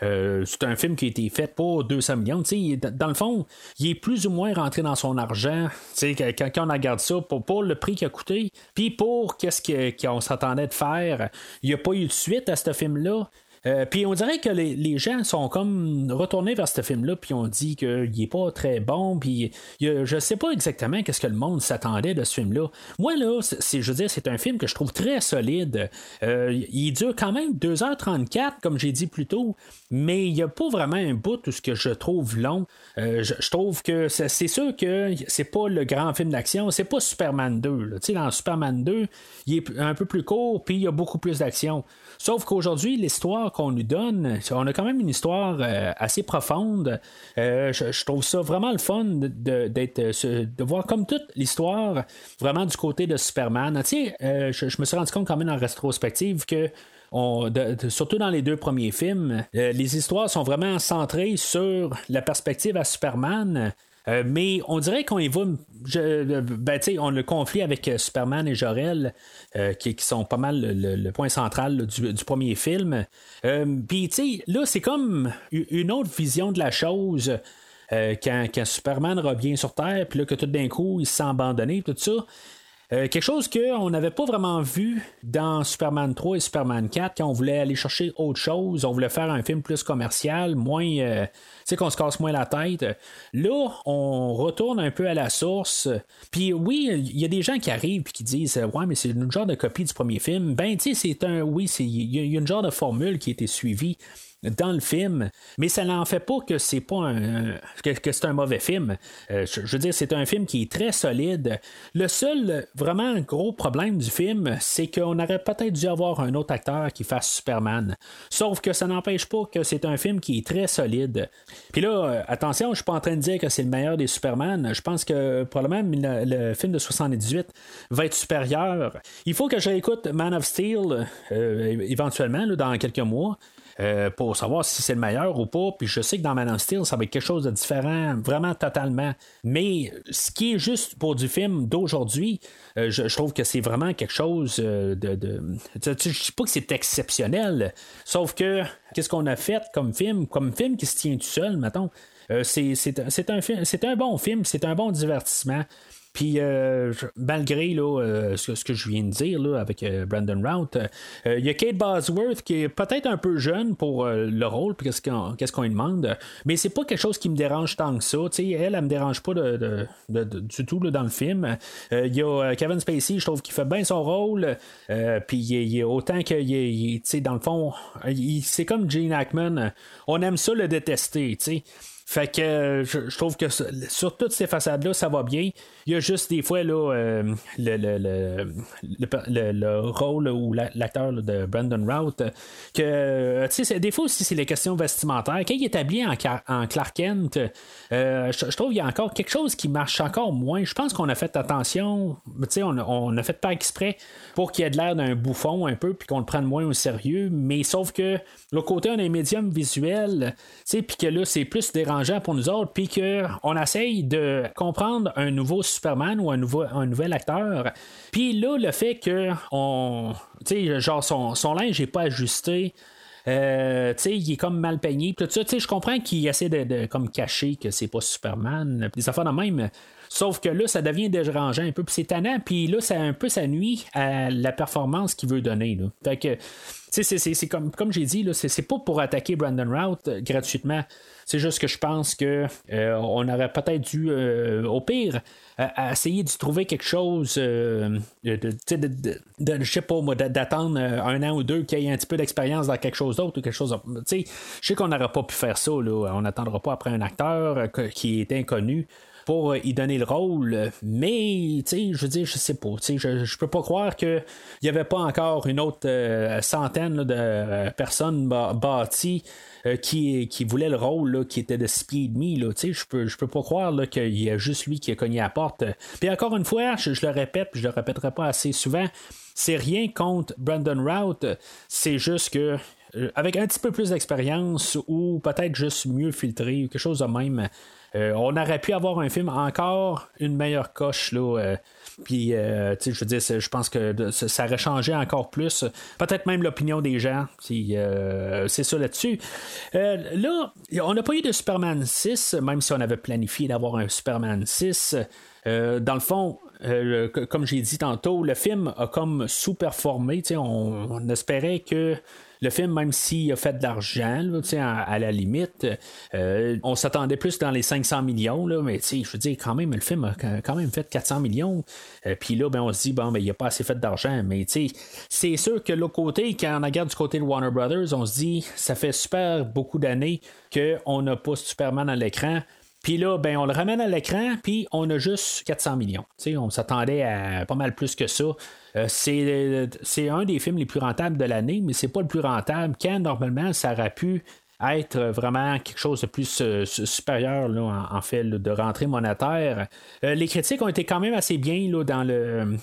C'est un film qui a été fait pour 200 millions. Tu sais, dans le fond, il est plus ou moins rentré dans son argent. Tu sais, quand, quand on regarde ça, pour, pour le prix qu'il a coûté, puis pour qu'est-ce que- qu'on s'attendait de faire, il n'y a pas eu de suite à ce film-là. Euh, puis on dirait que les, les gens sont comme retournés vers ce film-là, puis on dit qu'il est pas très bon, puis je sais pas exactement qu'est-ce que le monde s'attendait de ce film-là. Moi là, je veux dire, c'est un film que je trouve très solide. Euh, il dure quand même 2h34, comme j'ai dit plus tôt, mais il y a pas vraiment un bout tout ce que je trouve long. Euh, je, trouve que c'est, sûr que c'est pas le grand film d'action, c'est pas Superman 2. là. Tu sais, dans Superman 2, il est un peu plus court, puis il y a beaucoup plus d'action. Sauf qu'aujourd'hui, l'histoire qu'on nous donne, on a quand même une histoire euh, assez profonde. Euh, je, trouve ça vraiment le fun de, euh, de voir comme toute l'histoire vraiment du côté de Superman. Tu sais, euh, je, me suis rendu compte quand même en rétrospective que surtout dans les deux premiers films, les histoires sont vraiment centrées sur la perspective à Superman. Euh, mais on dirait qu'on y va. Je, ben, on a le conflit avec euh, Superman et Jorel, euh, qui, qui sont pas mal le, le- point central du, du premier film. Puis, là, c'est comme une autre vision de la chose. quand, quand Superman revient sur Terre, puis là, que tout d'un coup, il se sent abandonné, tout ça. Euh, quelque chose qu'on n'avait pas vraiment vu dans Superman 3 et Superman 4 quand on voulait aller chercher autre chose, on voulait faire un film plus commercial, moins, euh, tu sais, qu'on se casse moins la tête. Là, on retourne un peu à la source. Puis oui, il y a des gens qui arrivent et qui disent Ouais, mais c'est une genre de copie du premier film. Ben, tu sais, c'est un. Oui, c'est- il y a une genre de formule qui a été suivie dans le film, mais ça n'en fait pas que c'est pas un, que, c'est un mauvais film. Euh, je, veux dire, c'est un film qui est très solide. Le seul vraiment gros problème du film, c'est qu'on aurait peut-être dû avoir un autre acteur qui fasse Superman. Sauf que ça n'empêche pas que c'est un film qui est très solide. Puis là, euh, attention, je suis pas en train de dire que c'est le meilleur des Superman. Je pense que probablement le, le film de 78 va être supérieur. Il faut que j'écoute Man of Steel euh, éventuellement dans quelques mois. Euh, pour savoir si c'est le meilleur ou pas. Puis je sais que dans Man of Steel, ça va être quelque chose de différent, vraiment totalement. Mais ce qui est juste pour du film d'aujourd'hui, euh, je, trouve que c'est vraiment quelque chose euh, de. je dis pas que c'est exceptionnel, sauf que qu'est-ce qu'on a fait comme film, comme film qui se tient tout seul, mettons. c'est, un, un bon film, c'est un bon divertissement. Puis euh, malgré euh, ce, que je viens de dire là, avec euh, Brandon Routh, il y a Kate Bosworth qui est peut-être un peu jeune pour le rôle, puis qu'est-ce qu'on, qu'est-ce qu'on lui demande, mais c'est pas quelque chose qui me dérange tant que ça. Tu sais, elle, elle me dérange pas de, de- du tout là, dans le film. Il y a Kevin Spacey, je trouve qu'il fait bien son rôle, puis il, est- autant que, dans le fond, c'est comme Gene Hackman, on aime ça le détester. Fait que je, trouve que sur toutes ces façades-là, ça va bien. Il y a juste des fois là, euh, le, le, le, le, le- le rôle ou la- l'acteur de Brandon Routh, que euh, des fois aussi c'est les questions vestimentaires. Quand il est habillé en, en Clark Kent, euh, je, trouve qu'il y a encore quelque chose qui marche encore moins. Je pense qu'on a fait attention, on, on a fait pas exprès pour qu'il ait de l'air d'un bouffon un peu, puis qu'on le prenne moins au sérieux. Mais sauf que l'autre côté, on un médium visuel, puis que là, c'est plus dérangeant pour nous autres, puis qu'on essaye de comprendre un nouveau Superman ou un, un nouvel acteur. Puis là, le fait que on, genre son, son linge n'est pas ajusté. Euh, il est comme mal peigné. Je comprends qu'il essaie de, de comme cacher que c'est pas Superman. Affaires de même. Sauf que là, ça devient dérangeant un peu. Puis c'est tannant. Puis là, ça un peu nuit à la performance qu'il veut donner. Fait que, c'est- comme, j'ai dit, c'est pas pour attaquer Brandon Routh euh, gratuitement. C'est juste que je pense que euh, on aurait peut-être dû, au pire, à, essayer de trouver quelque chose, sais, d'attendre un an ou deux qu'il y ait un petit peu d'expérience dans quelque chose d'autre ou quelque chose. je sais qu'on n'aurait pas pu faire ça. Là. On n'attendra pas après un acteur euh, qui est inconnu pour euh, y donner le rôle. Mais, je veux dire, je sais pas. Je, je peux pas croire qu'il n'y avait pas encore une autre euh, centaine de personnes bâties euh, qui, voulaient le rôle, là, qui était de six pieds et demi. Je peux, je peux pas croire qu'il y a juste lui qui a cogné à la porte. Puis encore une fois, je, le répète, puis je le répéterai pas assez souvent, c'est rien contre Brandon Routh, c'est juste que avec un petit peu plus d'expérience ou peut-être juste mieux filtré ou quelque chose de même. On aurait pu avoir un film encore une meilleure coche là, puis, euh, je veux dire, je pense que ça aurait changé encore plus. Peut-être même l'opinion des gens. Euh, c'est ça là-dessus. Euh, là, on n'a pas eu de Superman 6, même si on avait planifié d'avoir un Superman 6. dans le fond, comme j'ai dit tantôt, le film a comme sous-performé. On, on espérait que le film, même s'il a fait de l'argent, à, la limite, euh, on s'attendait plus dans les 500 millions, là, mais je veux dire, quand même, le film a quand même fait 400 millions. Euh, puis là, ben, on se dit, bon, ben, il n'a pas assez fait d'argent. Mais c'est sûr que l'autre côté, quand on regarde du côté de Warner Brothers, on se dit, ça fait super beaucoup d'années qu'on n'a pas Superman à l'écran. Puis là, ben, on le ramène à l'écran, puis on a juste 400 millions. on s'attendait à pas mal plus que ça. Euh, c'est un des films les plus rentables de l'année, mais c'est pas le plus rentable quand normalement ça aurait pu être vraiment quelque chose de plus euh, supérieur là, en, fait de rentrée monétaire. Euh, les critiques ont été quand même assez bien là, dans le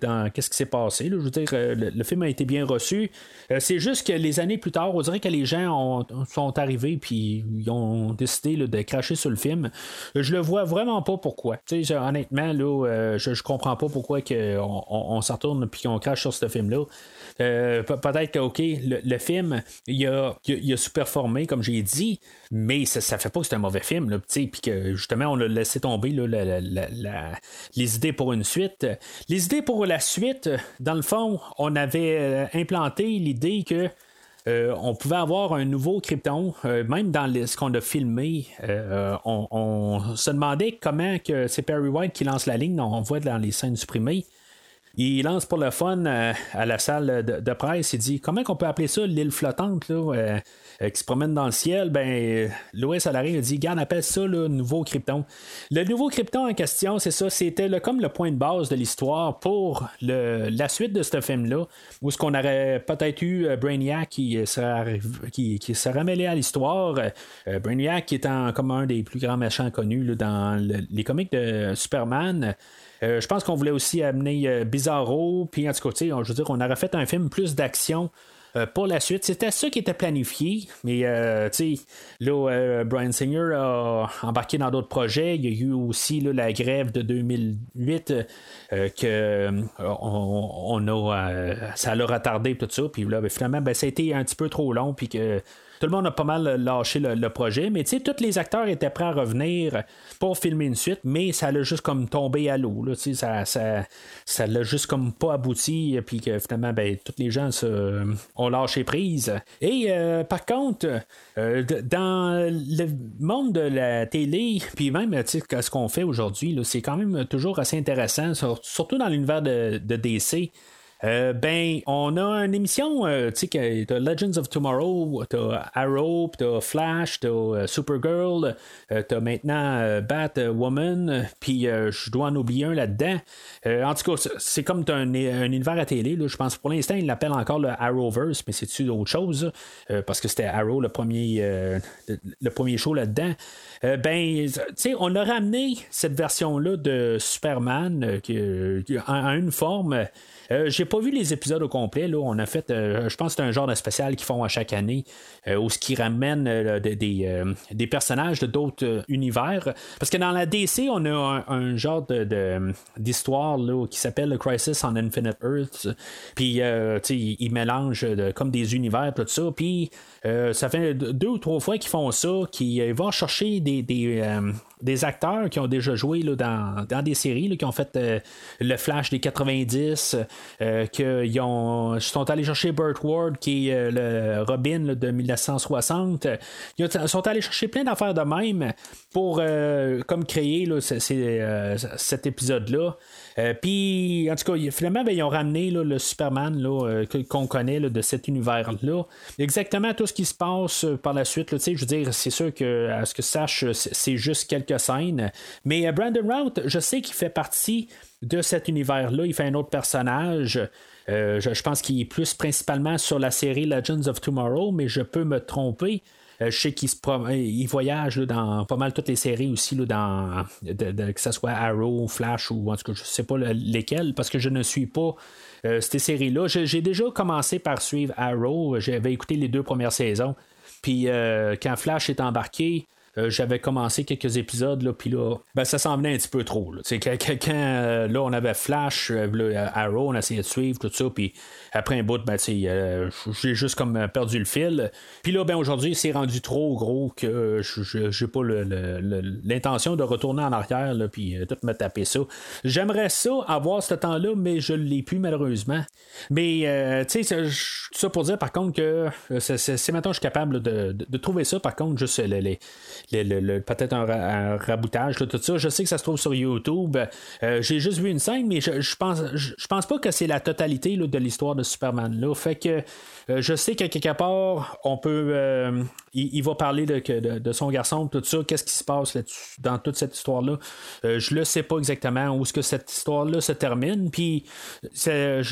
dans qu'est-ce qui s'est passé. Je veux dire, euh, le, film a été bien reçu. c'est juste que les années plus tard, on dirait que les gens sont arrivés puis ils ont décidé de cracher sur le film. Je le vois vraiment pas pourquoi. honnêtement, là, je, je comprends pas pourquoi on, s'en retourne puis qu'on crache sur ce film-là. peut-être que ok, le, film il a, il a comme j'ai dit, mais ça, ça fait pas que c'est un mauvais film, puis que justement, on a laissé tomber les idées pour une suite. Les idées pour la suite, dans le fond, on avait euh, implanté l'idée que euh, on pouvait avoir un nouveau Krypton, euh, même dans ce qu'on a filmé, on, se demandait comment que c'est Perry White qui lance la ligne, on voit dans les scènes supprimées. Il lance pour le fun à la salle de, presse, il dit comment on peut appeler ça l'île flottante là, euh, qui se promène dans le ciel, ben, Louis Salarin a dit Garde, appelle ça le nouveau Krypton. Le nouveau Krypton en question, c'est ça, c'était le, comme le point de base de l'histoire pour le, la suite de ce film-là, où ce qu'on aurait peut-être eu euh, Brainiac qui serait, qui, qui mêlé à l'histoire. Euh, Brainiac qui étant comme un des plus grands méchants connus dans les comics de Superman. Je pense qu'on voulait aussi amener Bizarro, puis en tout cas, je veux dire, on aurait fait un film plus d'action euh, pour la suite. C'était ça qui était planifié, mais euh, tu sais, là, euh, Brian Singer a embarqué dans d'autres projets. Il y a eu aussi la grève de 2008 que on, a, ça l'a retardé tout ça. Puis là, ben, finalement, ben, ça a été un petit peu trop long, puis que tout le monde a pas mal lâché le, projet, mais tu sais, tous les acteurs étaient prêts à revenir pour filmer une suite, mais ça l'a juste comme tombé à l'eau. Ça, ça, ça l'a juste comme pas abouti, puis que finalement, ben, tous les gens se, ont lâché prise. Et euh, par contre, euh, dans le monde de la télé, puis même ce qu'on fait aujourd'hui, c'est quand même toujours assez intéressant, surtout dans l'univers de DC. Euh, ben, on a une émission, euh, tu sais, t'as Legends of Tomorrow, t'as Arrow, t'as Flash, t'as euh, Supergirl, t'as maintenant Batwoman, puis je dois en oublier un là-dedans. en tout cas, c'est comme un, univers à télé, je pense pour l'instant, ils l'appellent encore le Arrowverse, mais c'est-tu autre chose, parce que c'était Arrow le premier, le premier show là-dedans. ben, tu sais, on a ramené cette version-là de Superman en, une forme. Euh, j'ai pas vu les épisodes au complet. Là. On a fait, euh, je pense que c'est un genre de spécial qu'ils font à chaque année, euh, où ce qui ramène des, personnages de d'autres univers. Parce que dans la DC, on a un, genre de, d'histoire qui s'appelle Crisis on Infinite Earths. Puis, ils, ils mélangent comme des univers, tout ça. Puis, ça fait deux ou trois fois qu'ils font ça, qu'ils vont chercher des, des acteurs qui ont déjà joué là, dans, des séries, qui ont fait euh, le Flash des 90, euh, qui ont, sont allés chercher Burt Ward, qui est euh, le Robin de 1960. Ils sont allés chercher plein d'affaires de même pour comme créer là, cet épisode-là. Euh, puis, en tout cas, finalement, ben, ils ont ramené le Superman euh, qu'on connaît de cet univers-là. Exactement tout ce qui se passe euh, par la suite. je veux dire, c'est sûr que, à ce que je sache, c'est juste quelques scènes. Mais Brandon Routh, je sais qu'il fait partie de cet univers-là. Il fait un autre personnage. je, pense qu'il est plus principalement sur la série Legends of Tomorrow, mais je peux me tromper. Je sais qu'il il voyage dans pas mal toutes les séries aussi, que ce soit Arrow, Flash ou en tout cas, je sais pas le- lesquelles, parce que je ne suis pas euh, ces séries-là. J'ai j'ai déjà commencé par suivre Arrow. J'avais écouté les deux premières saisons. Puis euh, quand Flash est embarqué, euh, j'avais commencé quelques épisodes, là, puis là, ben, ça s'en venait un petit peu trop. Là. C'est que- que- quand euh, là, on avait Flash, euh, Arrow, on essayait de suivre, tout ça, puis après un bout, ben, euh, j'ai juste comme perdu le fil. Puis là, ben, aujourd'hui, c'est rendu trop gros que j'ai pas l'intention de retourner en arrière, puis tout me taper ça. J'aimerais ça, avoir ce temps-là, mais je l'ai plus, malheureusement. Mais, tu sais, ça pour dire, par contre, que c'est- maintenant je suis capable de, trouver ça, par contre, juste euh, le- les- peut-être un, ra- un raboutage, là, tout ça. Je sais que ça se trouve sur YouTube. Euh, J'ai juste vu une scène, mais je, pense je, pense pas que c'est la totalité là, de l'histoire de Superman. Là. Fait que euh, je sais qu'à quelque part, on peut. euh, il, va parler de, son garçon, tout ça. Qu'est-ce qui se passe là-dessus- dans toute cette histoire-là? Je le sais pas exactement où est-ce que cette histoire-là se termine. Puis,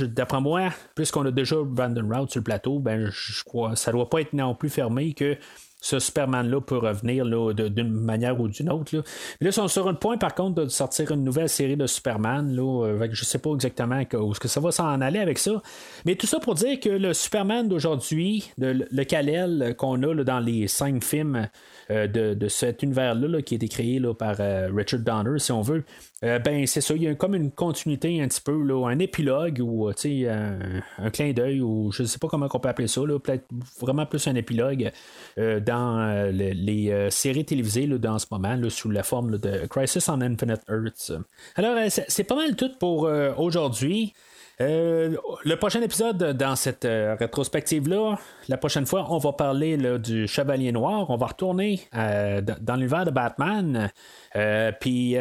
d'après moi, puisqu'on a déjà Brandon Route sur le plateau, ben, je crois ça doit pas être non plus fermé que ce Superman-là peut revenir d'une manière ou d'une autre. Là. Mais là, sont sur un point, par contre, de sortir une nouvelle série de Superman. Là, euh, je sais pas exactement où est-ce que ça va s'en aller avec ça. Mais tout ça pour dire que le Superman d'aujourd'hui, le Kal-El qu'on a dans les cinq films euh, de, de cet univers-là là, qui a été créé là, par euh, Richard Donner, si on veut, euh, ben c'est ça, il y a comme une continuité un petit peu, là, un épilogue ou euh, un, un clin d'œil ou je sais pas comment on peut appeler ça, peut-être vraiment plus un épilogue euh, dans euh, le- les euh, séries télévisées dans ce moment sous la forme de Crisis on Infinite Earths. Alors euh, c'est pas mal tout pour euh, aujourd'hui. Euh, le prochain épisode dans cette euh, rétrospective-là, la prochaine fois, on va parler du Chevalier Noir. On va retourner euh, dans l'univers de Batman. Puis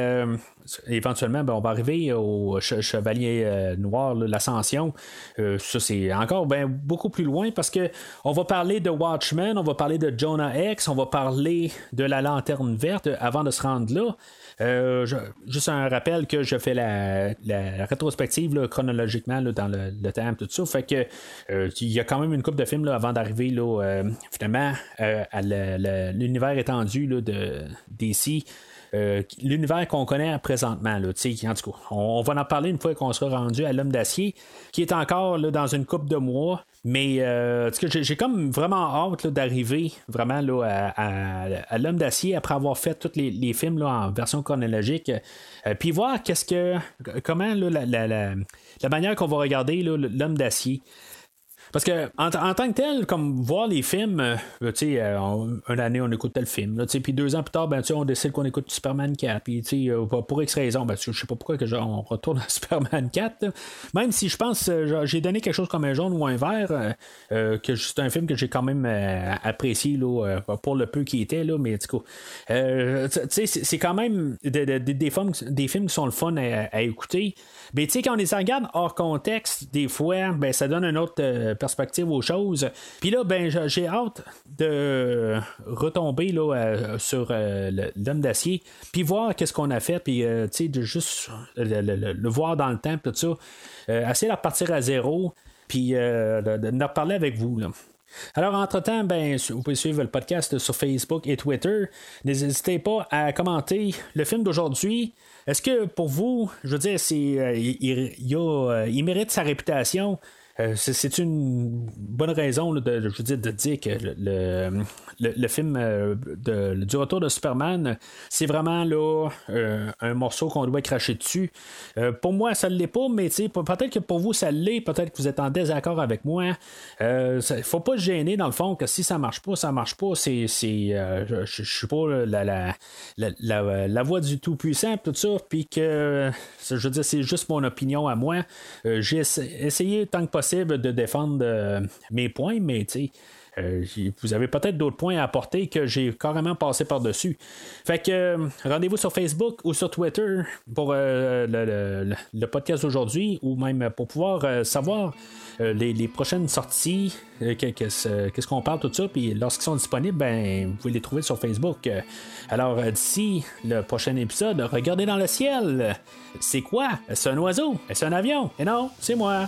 éventuellement, ben, on va arriver au che- Chevalier Noir, l'Ascension. Ça, c'est encore ben, beaucoup plus loin parce que on va parler de Watchmen, on va parler de Jonah X, on va parler de la Lanterne Verte avant de se rendre là. Euh, juste un rappel que je fais la, la rétrospective chronologiquement dans le, le temps, tout ça. Fait que euh, il y a quand même une coupe de films avant d'arriver euh, finalement à l'univers étendu de DC. Euh, l'univers qu'on connaît présentement. Là, en tout cas, on, va en parler une fois qu'on sera rendu à l'homme d'acier, qui est encore là, dans une coupe de mois. Mais euh, j'ai, comme vraiment hâte d'arriver vraiment là, à, l'homme d'acier après avoir fait tous les, films là, en version chronologique. Euh, puis voir qu'est-ce que comment la, la, la, la manière qu'on va regarder l'homme d'acier. Parce que en, tant que tel, comme voir les films, euh, tu sais, euh, une année on écoute tel film, puis deux ans plus tard, ben, on décide qu'on écoute Superman 4, puis euh, pour, X raison, ben, je sais pas pourquoi que genre, on retourne à [laughs] Superman 4, là. même si je pense, j'ai donné quelque chose comme un jaune ou un vert, que c'est un film que j'ai quand même apprécié là, pour le peu qu'il était, là, mais c'est quand même des, des, des films, des films qui sont le fun à écouter. Mais tu sais, quand on les regarde hors contexte, des fois, ben, ça donne une autre euh, perspective aux choses. Puis là, ben, j'ai- hâte de retomber là, sur euh, l'homme d'acier, puis voir qu'est-ce qu'on a fait, puis euh, tu sais, de juste le, voir dans le temps, tout ça. Euh, essayer de repartir à zéro, puis de, de, de reparler avec vous. Là. Alors, entre-temps, ben, vous pouvez suivre le podcast sur Facebook et Twitter. N'hésitez pas à commenter le film d'aujourd'hui. Est-ce que pour vous, je veux dire, c'est, euh, il, il- euh, il mérite sa réputation? Euh, c'est, une bonne raison de, je dire, de dire que le, le, le- film euh, de- du retour de Superman, c'est vraiment là, euh, un morceau qu'on doit cracher dessus. Pour moi, ça ne l'est pas, mais peut-être que pour vous, ça l'est. Peut-être que vous êtes en désaccord avec moi. Il ne faut pas se gêner, dans le fond, que si ça marche pas, ça marche pas. C'est, je, je suis pas la, la, la, voix du Tout-Puissant, tout ça, puis que, je veux dire, c'est juste mon opinion à moi. J'ai essa- essayé tant que possible de défendre euh, mes points, mais tu sais, euh, vous avez peut-être d'autres points à apporter que j'ai carrément passé par-dessus. Fait que euh, rendez-vous sur Facebook ou sur Twitter pour le, podcast d'aujourd'hui ou même pour pouvoir savoir les, prochaines sorties, que- que ce- qu'est-ce qu'on parle, tout ça. Puis lorsqu'ils sont disponibles, ben, vous pouvez les trouver sur Facebook. Alors d'ici le prochain épisode, regardez dans le ciel. C'est quoi? Est-ce un oiseau? Est-ce un avion? Et non, c'est moi.